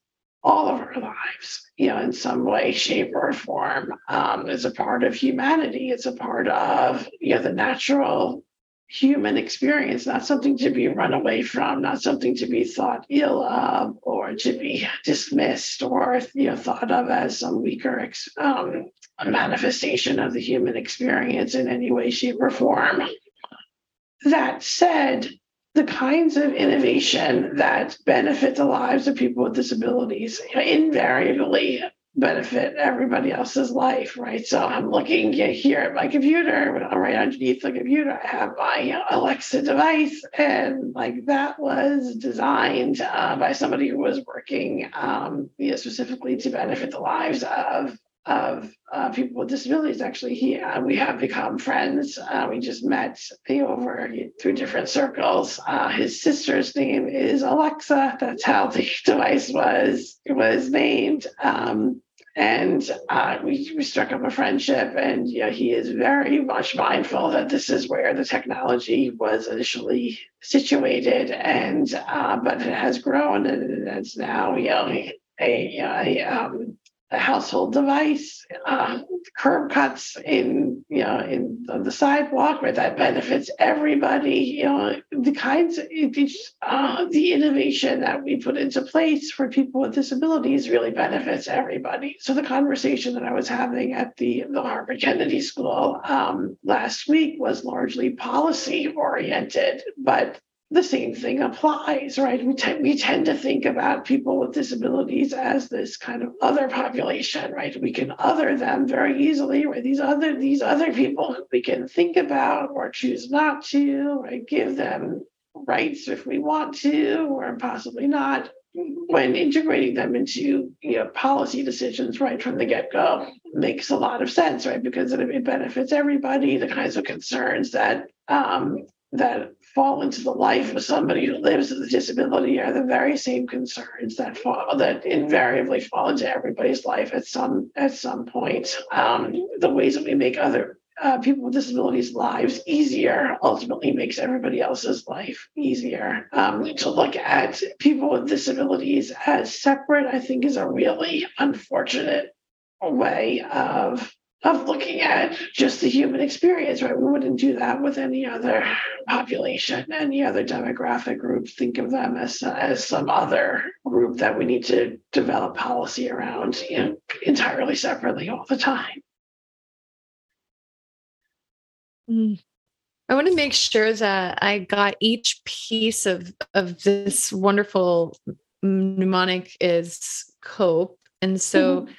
all of our lives, you know, in some way, shape, or form. Um, it's a part of humanity. It's a part of you know the natural human experience, not something to be run away from, not something to be thought ill of, or to be dismissed, or you know thought of as some weaker um, manifestation of the human experience in any way, shape, or form. That said, the kinds of innovation that benefit the lives of people with disabilities invariably benefit everybody else's life, right? So I'm looking here at my computer, I'm right underneath the computer, I have my Alexa device, and like that was designed uh, by somebody who was working um, you know, specifically to benefit the lives of of uh, people with disabilities. Actually, he uh, we have become friends. Uh, we just met over through different circles. Uh, his sister's name is Alexa. That's how the *laughs* device was was named. Um, and uh, we, we struck up a friendship, and you know, he is very much mindful that this is where the technology was initially situated, and uh, but it has grown, and it's now you know a, a, a um, household device, uh, curb cuts in you know in on the sidewalk where that benefits everybody. You know the kinds of uh, the innovation that we put into place for people with disabilities really benefits everybody. So the conversation that I was having at the the Harvard Kennedy School um, last week was largely policy oriented, but the same thing applies, right? We, t- we tend to think about people with disabilities as this kind of other population, right? We can other them very easily, right? These other these other people we can think about or choose not to, right? Give them rights if we want to, or possibly not. When integrating them into you know, policy decisions right from the get go makes a lot of sense, right? Because it, it benefits everybody. The kinds of concerns that um, that fall into the life of somebody who lives with a disability are the very same concerns that fall that invariably fall into everybody's life at some at some point. Um, the ways that we make other uh, people with disabilities' lives easier ultimately makes everybody else's life easier. Um, to look at people with disabilities as separate, I think, is a really unfortunate way of of looking at just the human experience, right? We wouldn't do that with any other population, any other demographic group. Think of them as, as some other group that we need to develop policy around you know, entirely separately all the time. Mm. I want to make sure that I got each piece of, of this wonderful mnemonic is cope. And so mm-hmm.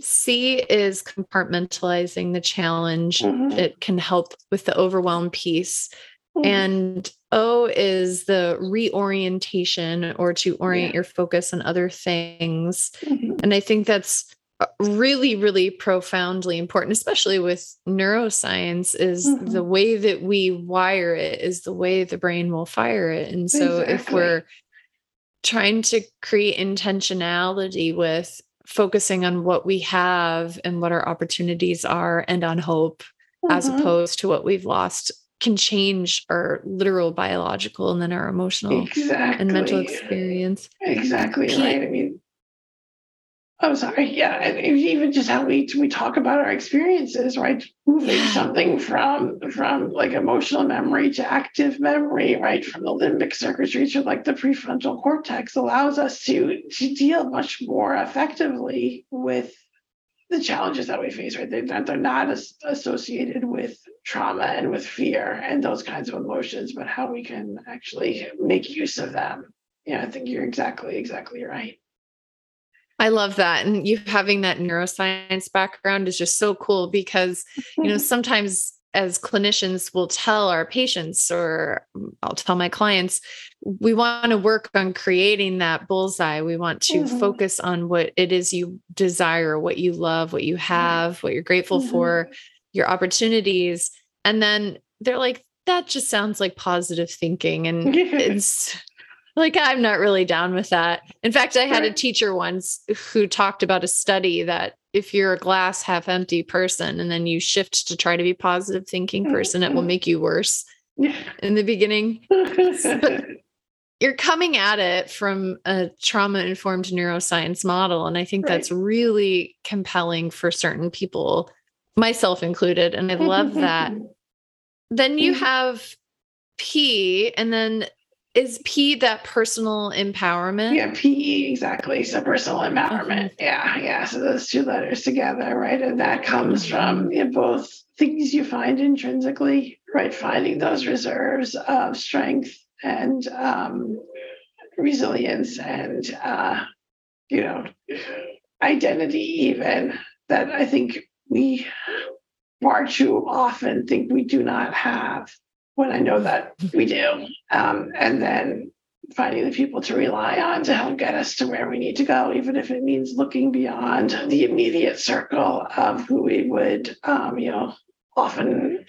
C is compartmentalizing the challenge. Mm-hmm. It can help with the overwhelm piece. Mm-hmm. And O is the reorientation or to orient yeah. your focus on other things. Mm-hmm. And I think that's uh, really really profoundly important especially with neuroscience is mm-hmm. the way that we wire it is the way the brain will fire it and so exactly. if we're trying to create intentionality with focusing on what we have and what our opportunities are and on hope mm-hmm. as opposed to what we've lost can change our literal biological and then our emotional exactly. and mental experience exactly right i mean I'm sorry. Yeah, and even just how we we talk about our experiences, right? Moving something from from like emotional memory to active memory, right? From the limbic circuitry to like the prefrontal cortex allows us to to deal much more effectively with the challenges that we face, right? They're not, they're not as associated with trauma and with fear and those kinds of emotions, but how we can actually make use of them. Yeah, I think you're exactly exactly right. I love that. And you having that neuroscience background is just so cool because, you know, *laughs* sometimes as clinicians will tell our patients or I'll tell my clients, we want to work on creating that bullseye. We want to mm-hmm. focus on what it is you desire, what you love, what you have, what you're grateful mm-hmm. for, your opportunities. And then they're like, that just sounds like positive thinking. And *laughs* it's like i'm not really down with that. In fact i had a teacher once who talked about a study that if you're a glass half empty person and then you shift to try to be positive thinking person it will mm-hmm. make you worse in the beginning. But *laughs* you're coming at it from a trauma informed neuroscience model and i think that's really compelling for certain people myself included and i love that. *laughs* Then you mm-hmm. have p and then is P that personal empowerment? Yeah, P exactly. So personal empowerment. Yeah, yeah. So those two letters together, right? And that comes from you know, both things you find intrinsically, right? Finding those reserves of strength and um, resilience and uh, you know identity, even that I think we far too often think we do not have when I know that we do. Um, and then finding the people to rely on to help get us to where we need to go, even if it means looking beyond the immediate circle of who we would, um, you know, often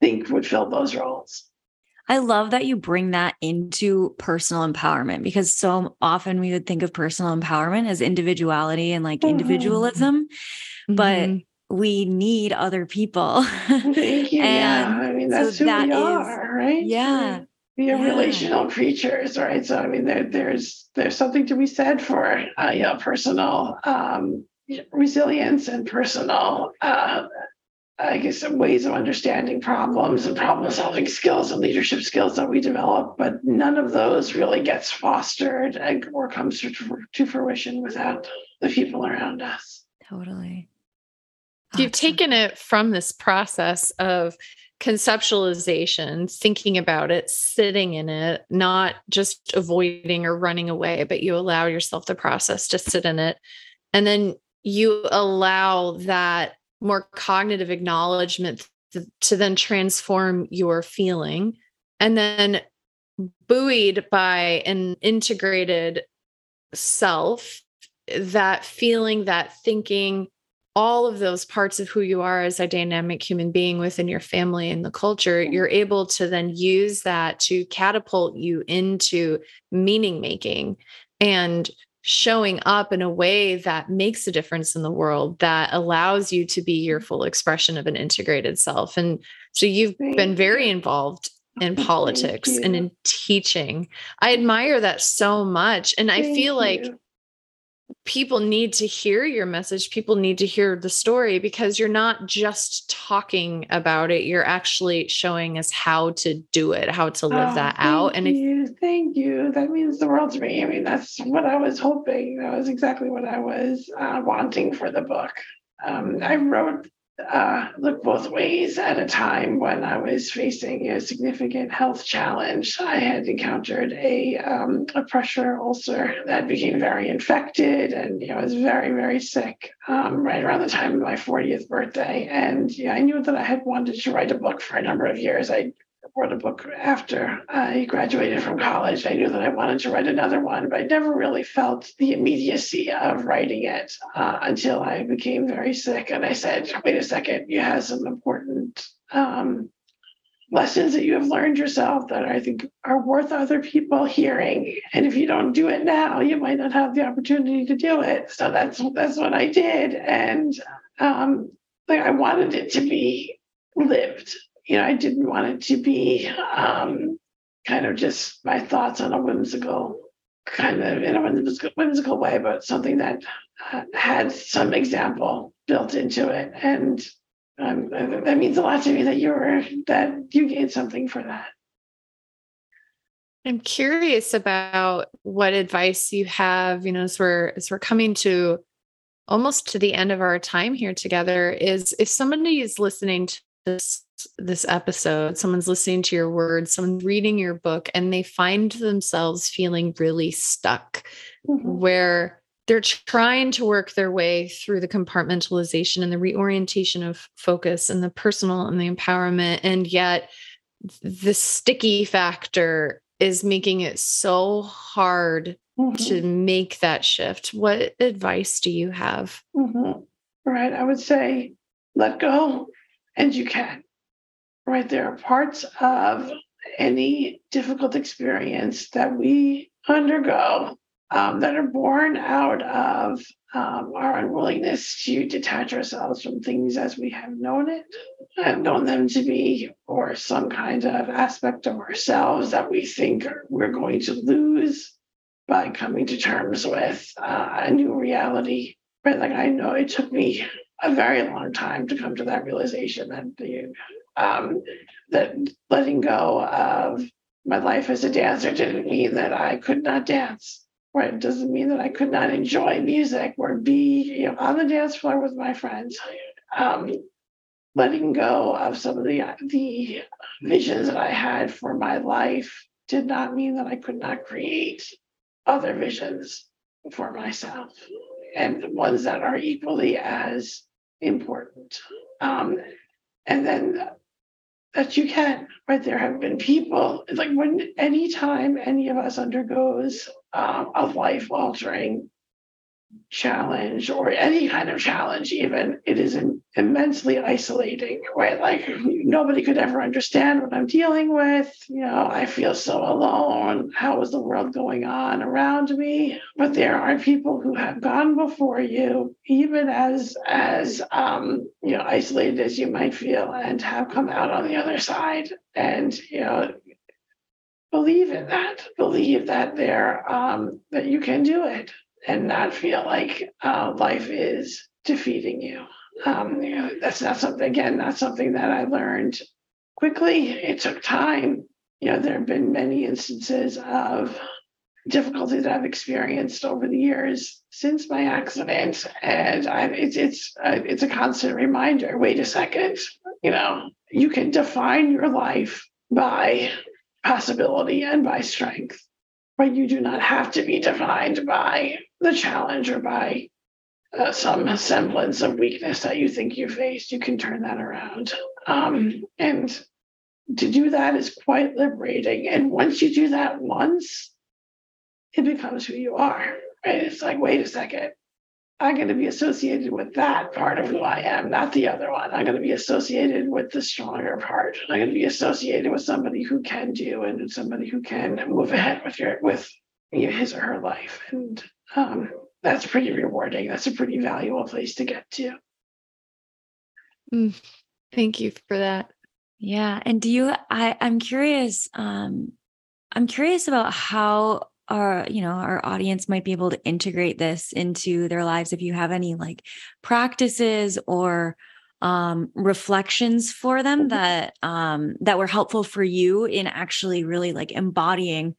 think would fill those roles. I love that you bring that into personal empowerment because so often we would think of personal empowerment as individuality and like mm-hmm. individualism, but mm-hmm we need other people. Thank *laughs* and yeah, I mean that's so who that we are, is, right? Yeah. We are yeah. relational creatures, right? So I mean, there, there's there's something to be said for uh, you know personal um, resilience and personal, uh, I guess, ways of understanding problems and problem solving skills and leadership skills that we develop. But none of those really gets fostered and, or comes to, to fruition without the people around us. Totally you've taken it from this process of conceptualization, thinking about it, sitting in it, not just avoiding or running away, but you allow yourself the process to sit in it. And then you allow that more cognitive acknowledgement to, to then transform your feeling. And then buoyed by an integrated self, that feeling, that thinking, all of those parts of who you are as a dynamic human being within your family and the culture, you're able to then use that to catapult you into meaning making and showing up in a way that makes a difference in the world that allows you to be your full expression of an integrated self. And so you've been very involved in *laughs* politics and in teaching. I admire that so much. And I feel like people need to hear your message. People need to hear the story because you're not just talking about it. You're actually showing us how to do it, how to live oh, that out. And you. if thank you, that means the world to me. I mean, that's what I was hoping. That was exactly what I was uh, wanting for the book. Um, I wrote uh, look both ways at a time when I was facing a significant health challenge. I had encountered a, um, a pressure ulcer that became very infected, and you know, I was very, very sick um, right around the time of my 40th birthday. And yeah, I knew that I had wanted to write a book for a number of years. I wrote a book after I graduated from college. I knew that I wanted to write another one, but I never really felt the immediacy of writing it uh, until I became very sick. And I said, wait a second, you have some important um, lessons that you have learned yourself that I think are worth other people hearing. And if you don't do it now, you might not have the opportunity to do it. So that's that's what I did. And um, like I wanted it to be lived you know, I didn't want it to be um, kind of just my thoughts on a whimsical kind of in a whimsical, whimsical way, but something that uh, had some example built into it. And um, that means a lot to me that you were that you gained something for that. I'm curious about what advice you have, you know, as we're as we're coming to almost to the end of our time here together, is if somebody is listening to this this episode someone's listening to your words someone's reading your book and they find themselves feeling really stuck mm-hmm. where they're trying to work their way through the compartmentalization and the reorientation of focus and the personal and the empowerment and yet the sticky factor is making it so hard mm-hmm. to make that shift what advice do you have mm-hmm. right i would say let go and you can right? There are parts of any difficult experience that we undergo um, that are born out of um, our unwillingness to detach ourselves from things as we have known it, have known them to be, or some kind of aspect of ourselves that we think we're going to lose by coming to terms with uh, a new reality. Right? Like I know it took me a very long time to come to that realization that the um, that letting go of my life as a dancer didn't mean that I could not dance. Right? It doesn't mean that I could not enjoy music or be you know, on the dance floor with my friends. Um, letting go of some of the the visions that I had for my life did not mean that I could not create other visions for myself and ones that are equally as important. Um, and then that you can, right? There have been people, like when anytime any of us undergoes um, a life altering challenge or any kind of challenge, even, it is immensely isolating, right? Like nobody could ever understand what I'm dealing with. You know, I feel so alone. How is the world going on around me? But there are people who have gone before you, even as as um, you know, isolated as you might feel, and have come out on the other side. And you know, believe in that. Believe that there um, that you can do it and not feel like uh, life is defeating you. Um, you know, that's not something, again, not something that I learned quickly. It took time. You know, there have been many instances of difficulty that I've experienced over the years since my accident, and I, it's it's uh, it's a constant reminder. Wait a second, you know, you can define your life by possibility and by strength, but you do not have to be defined by the challenge or by uh, some semblance of weakness that you think you faced, you can turn that around. Um, and to do that is quite liberating. And once you do that once, it becomes who you are. Right? It's like, wait a second. I'm going to be associated with that part of who I am, not the other one. I'm going to be associated with the stronger part. I'm going to be associated with somebody who can do and somebody who can move ahead with your with his or her life. And um, that's pretty rewarding. That's a pretty valuable place to get to. Mm, thank you for that. Yeah. And do you, I, I'm curious, um, I'm curious about how our, you know, our audience might be able to integrate this into their lives. If you have any like practices or um, reflections for them mm-hmm. that um, that were helpful for you in actually really like embodying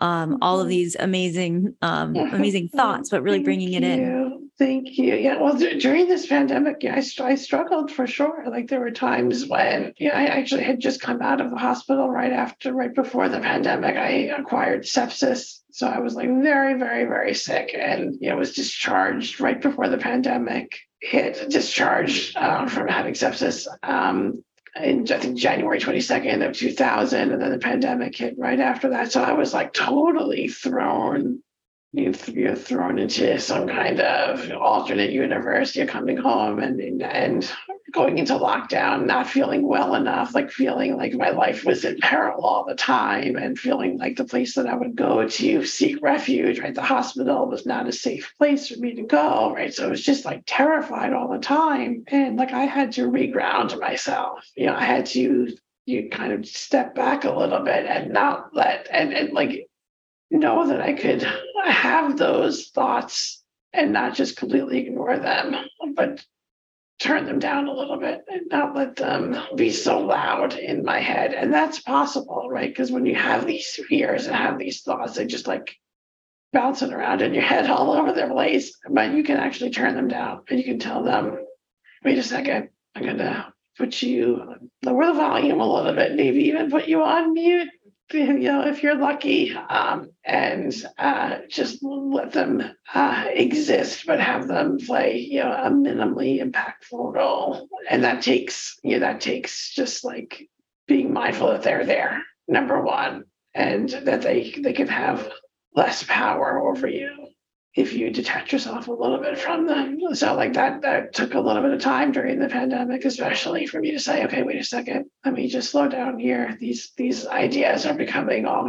um, all of mm-hmm. these amazing, um, amazing *laughs* thoughts, but really bringing it in. Thank you. Yeah. Well, d- during this pandemic, yeah, I, I struggled for sure. Like there were times when, yeah, I actually had just come out of the hospital right after, right before the pandemic. I acquired sepsis. So I was like very, very, very sick and, you know, was discharged right before the pandemic hit, discharged uh, from having sepsis. Um, in I think January 22nd of 2000, and then the pandemic hit right after that. So I was like totally thrown you're thrown into some kind of alternate universe. You're coming home and and going into lockdown, not feeling well enough, like feeling like my life was in peril all the time, and feeling like the place that I would go to seek refuge, right? The hospital was not a safe place for me to go, right? So it was just like terrified all the time, and like I had to reground myself. You know, I had to you kind of step back a little bit and not let and and like know that I could have those thoughts and not just completely ignore them, but turn them down a little bit and not let them be so loud in my head. And that's possible, right? Because when you have these fears and have these thoughts, they just like bouncing around in your head all *laughs* over the place. But you can actually turn them down and you can tell them, wait a second, I'm going to put you lower the volume a little bit, maybe even put you on mute you know, if you're lucky, um, and uh, just let them uh, exist, but have them play, you know, a minimally impactful role. And that takes, you know, that takes just like being mindful that they're there, number one, and that they they can have less power over you if you detach yourself a little bit from them. So like that that took a little bit of time during the pandemic, especially for me to say, okay, wait a second, let me just slow down here. These these ideas are becoming all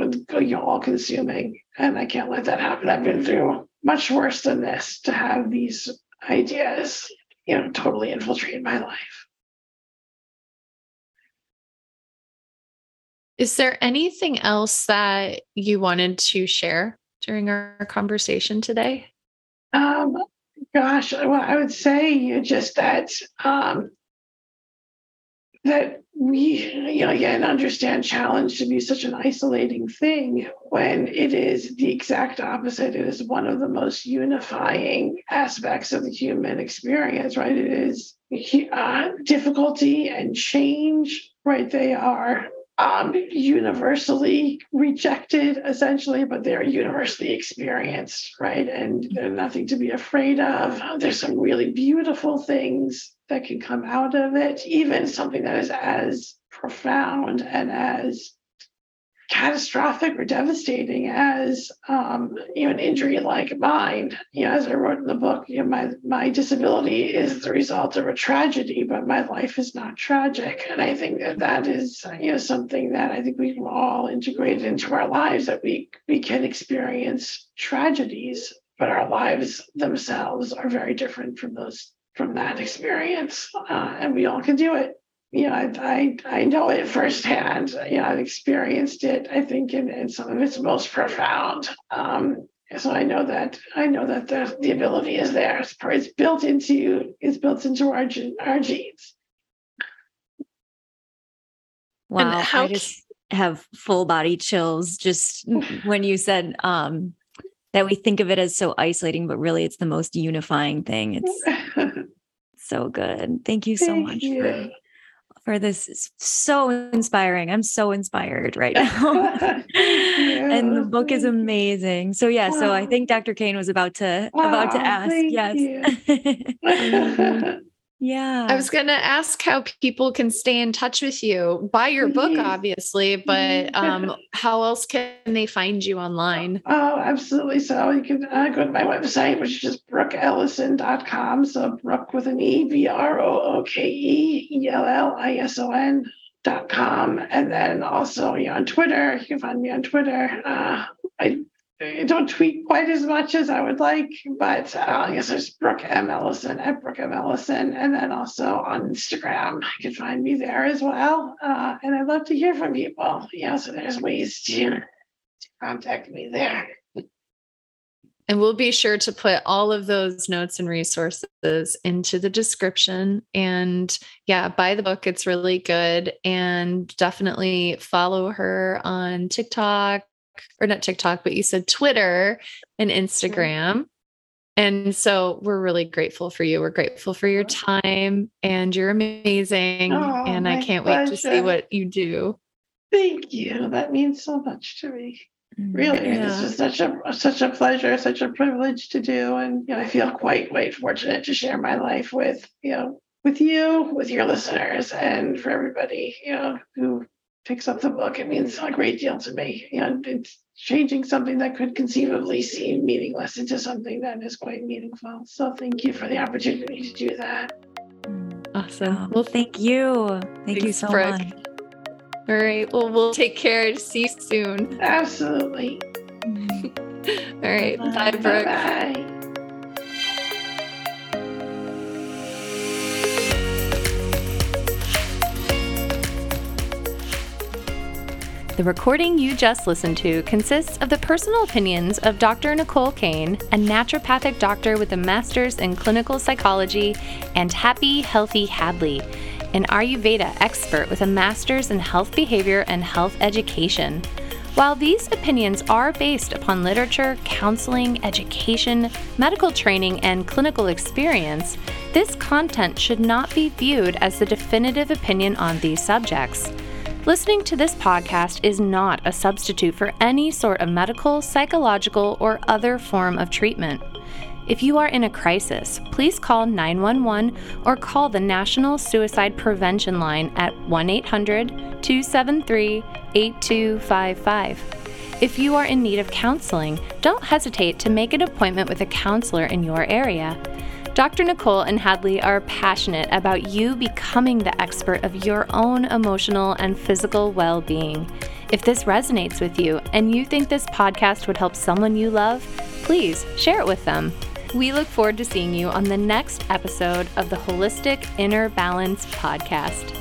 all consuming, and I can't let that happen. I've been through much worse than this to have these ideas, you know, totally infiltrate my life. Is there anything else that you wanted to share? During our conversation today? Um, gosh, well, I would say you just that um, that we, you know, again, understand challenge to be such an isolating thing when it is the exact opposite. It is one of the most unifying aspects of the human experience, right? It is uh, difficulty and change, right? They are um, universally rejected, essentially, but they're universally experienced, right? And they're nothing to be afraid of. There's some really beautiful things that can come out of it, even something that is as profound and as catastrophic or devastating as um, you know an injury like mine. You know, as I wrote in the book, you know, my my disability is the result of a tragedy, but my life is not tragic. And I think that that is you know something that I think we can all integrate into our lives that we we can experience tragedies, but our lives themselves are very different from those from that experience, uh, and we all can do it you know, I, I, I know it firsthand. You know, I've experienced it. I think in, in some of its most profound. Um, so I know that I know that the, the ability is there. It's, it's built into it's built into our our genes. Wow, how- I just have full body chills just *laughs* when you said um, that we think of it as so isolating, but really it's the most unifying thing. It's *laughs* so good. Thank you so Thank much you. for for this. It's so inspiring. I'm so inspired right *laughs* now. *laughs* and the book is amazing. So yeah, wow. so I think Dr. Cain was about to wow, about to ask. Yes. *laughs* Um, Yeah. I was going to ask how people can stay in touch with you. Buy your book, obviously, but *laughs* um, how else can they find you online? Oh, absolutely. So you can uh, go to my website, which is brookeellison.com. So Brooke with an E, B R O O K E E L L I S O N. Dot com and then also you know, on Twitter. You can find me on Twitter. Uh, I I don't tweet quite as much as I would like, but uh, I guess there's Brooke M. Ellison at Brooke M. Ellison. And then also on Instagram, you can find me there as well. Uh, and I'd love to hear from people. Yeah, so there's ways to, to contact me there. And we'll be sure to put all of those notes and resources into the description. And yeah, buy the book. It's really good. And definitely follow her on TikTok, or not TikTok, but you said Twitter and Instagram. And so we're really grateful for you. We're grateful for your time and you're amazing. Oh, and I can't wait to see what you do. Thank you. That means so much to me. Mm, Really, Yeah. just such a such a pleasure, such a privilege to do, and you know, I feel quite quite fortunate to share my life with you know with you, with your listeners, and for everybody you know who picks up the book. It means a great deal to me. You know, it's changing something that could conceivably seem meaningless into something that is quite meaningful. So thank you for the opportunity to do that. Awesome. Oh, well, thank you. Thank you so Brooke. much. all right. Well, we'll take care. See you soon. Absolutely. *laughs* All right. Bye. Bye, Brooke. Bye. The recording you just listened to consists of the personal opinions of Dr. Nicole Cain, a naturopathic doctor with a master's in clinical psychology, and Happy Healthy Hadlee, an Ayurveda expert with a master's in health behavior and health education. While these opinions are based upon literature, counseling, education, medical training, and clinical experience, this content should not be viewed as the definitive opinion on these subjects. Listening to this podcast is not a substitute for any sort of medical, psychological, or other form of treatment. If you are in a crisis, please call 911 or call the National Suicide Prevention Line at 1 800 273 8255. If you are in need of counseling, don't hesitate to make an appointment with a counselor in your area. Dr. Nicole and Hadlee are passionate about you becoming the expert of your own emotional and physical well being. If this resonates with you and you think this podcast would help someone you love, please share it with them. We look forward to seeing you on the next episode of the Holistic Inner Balance podcast.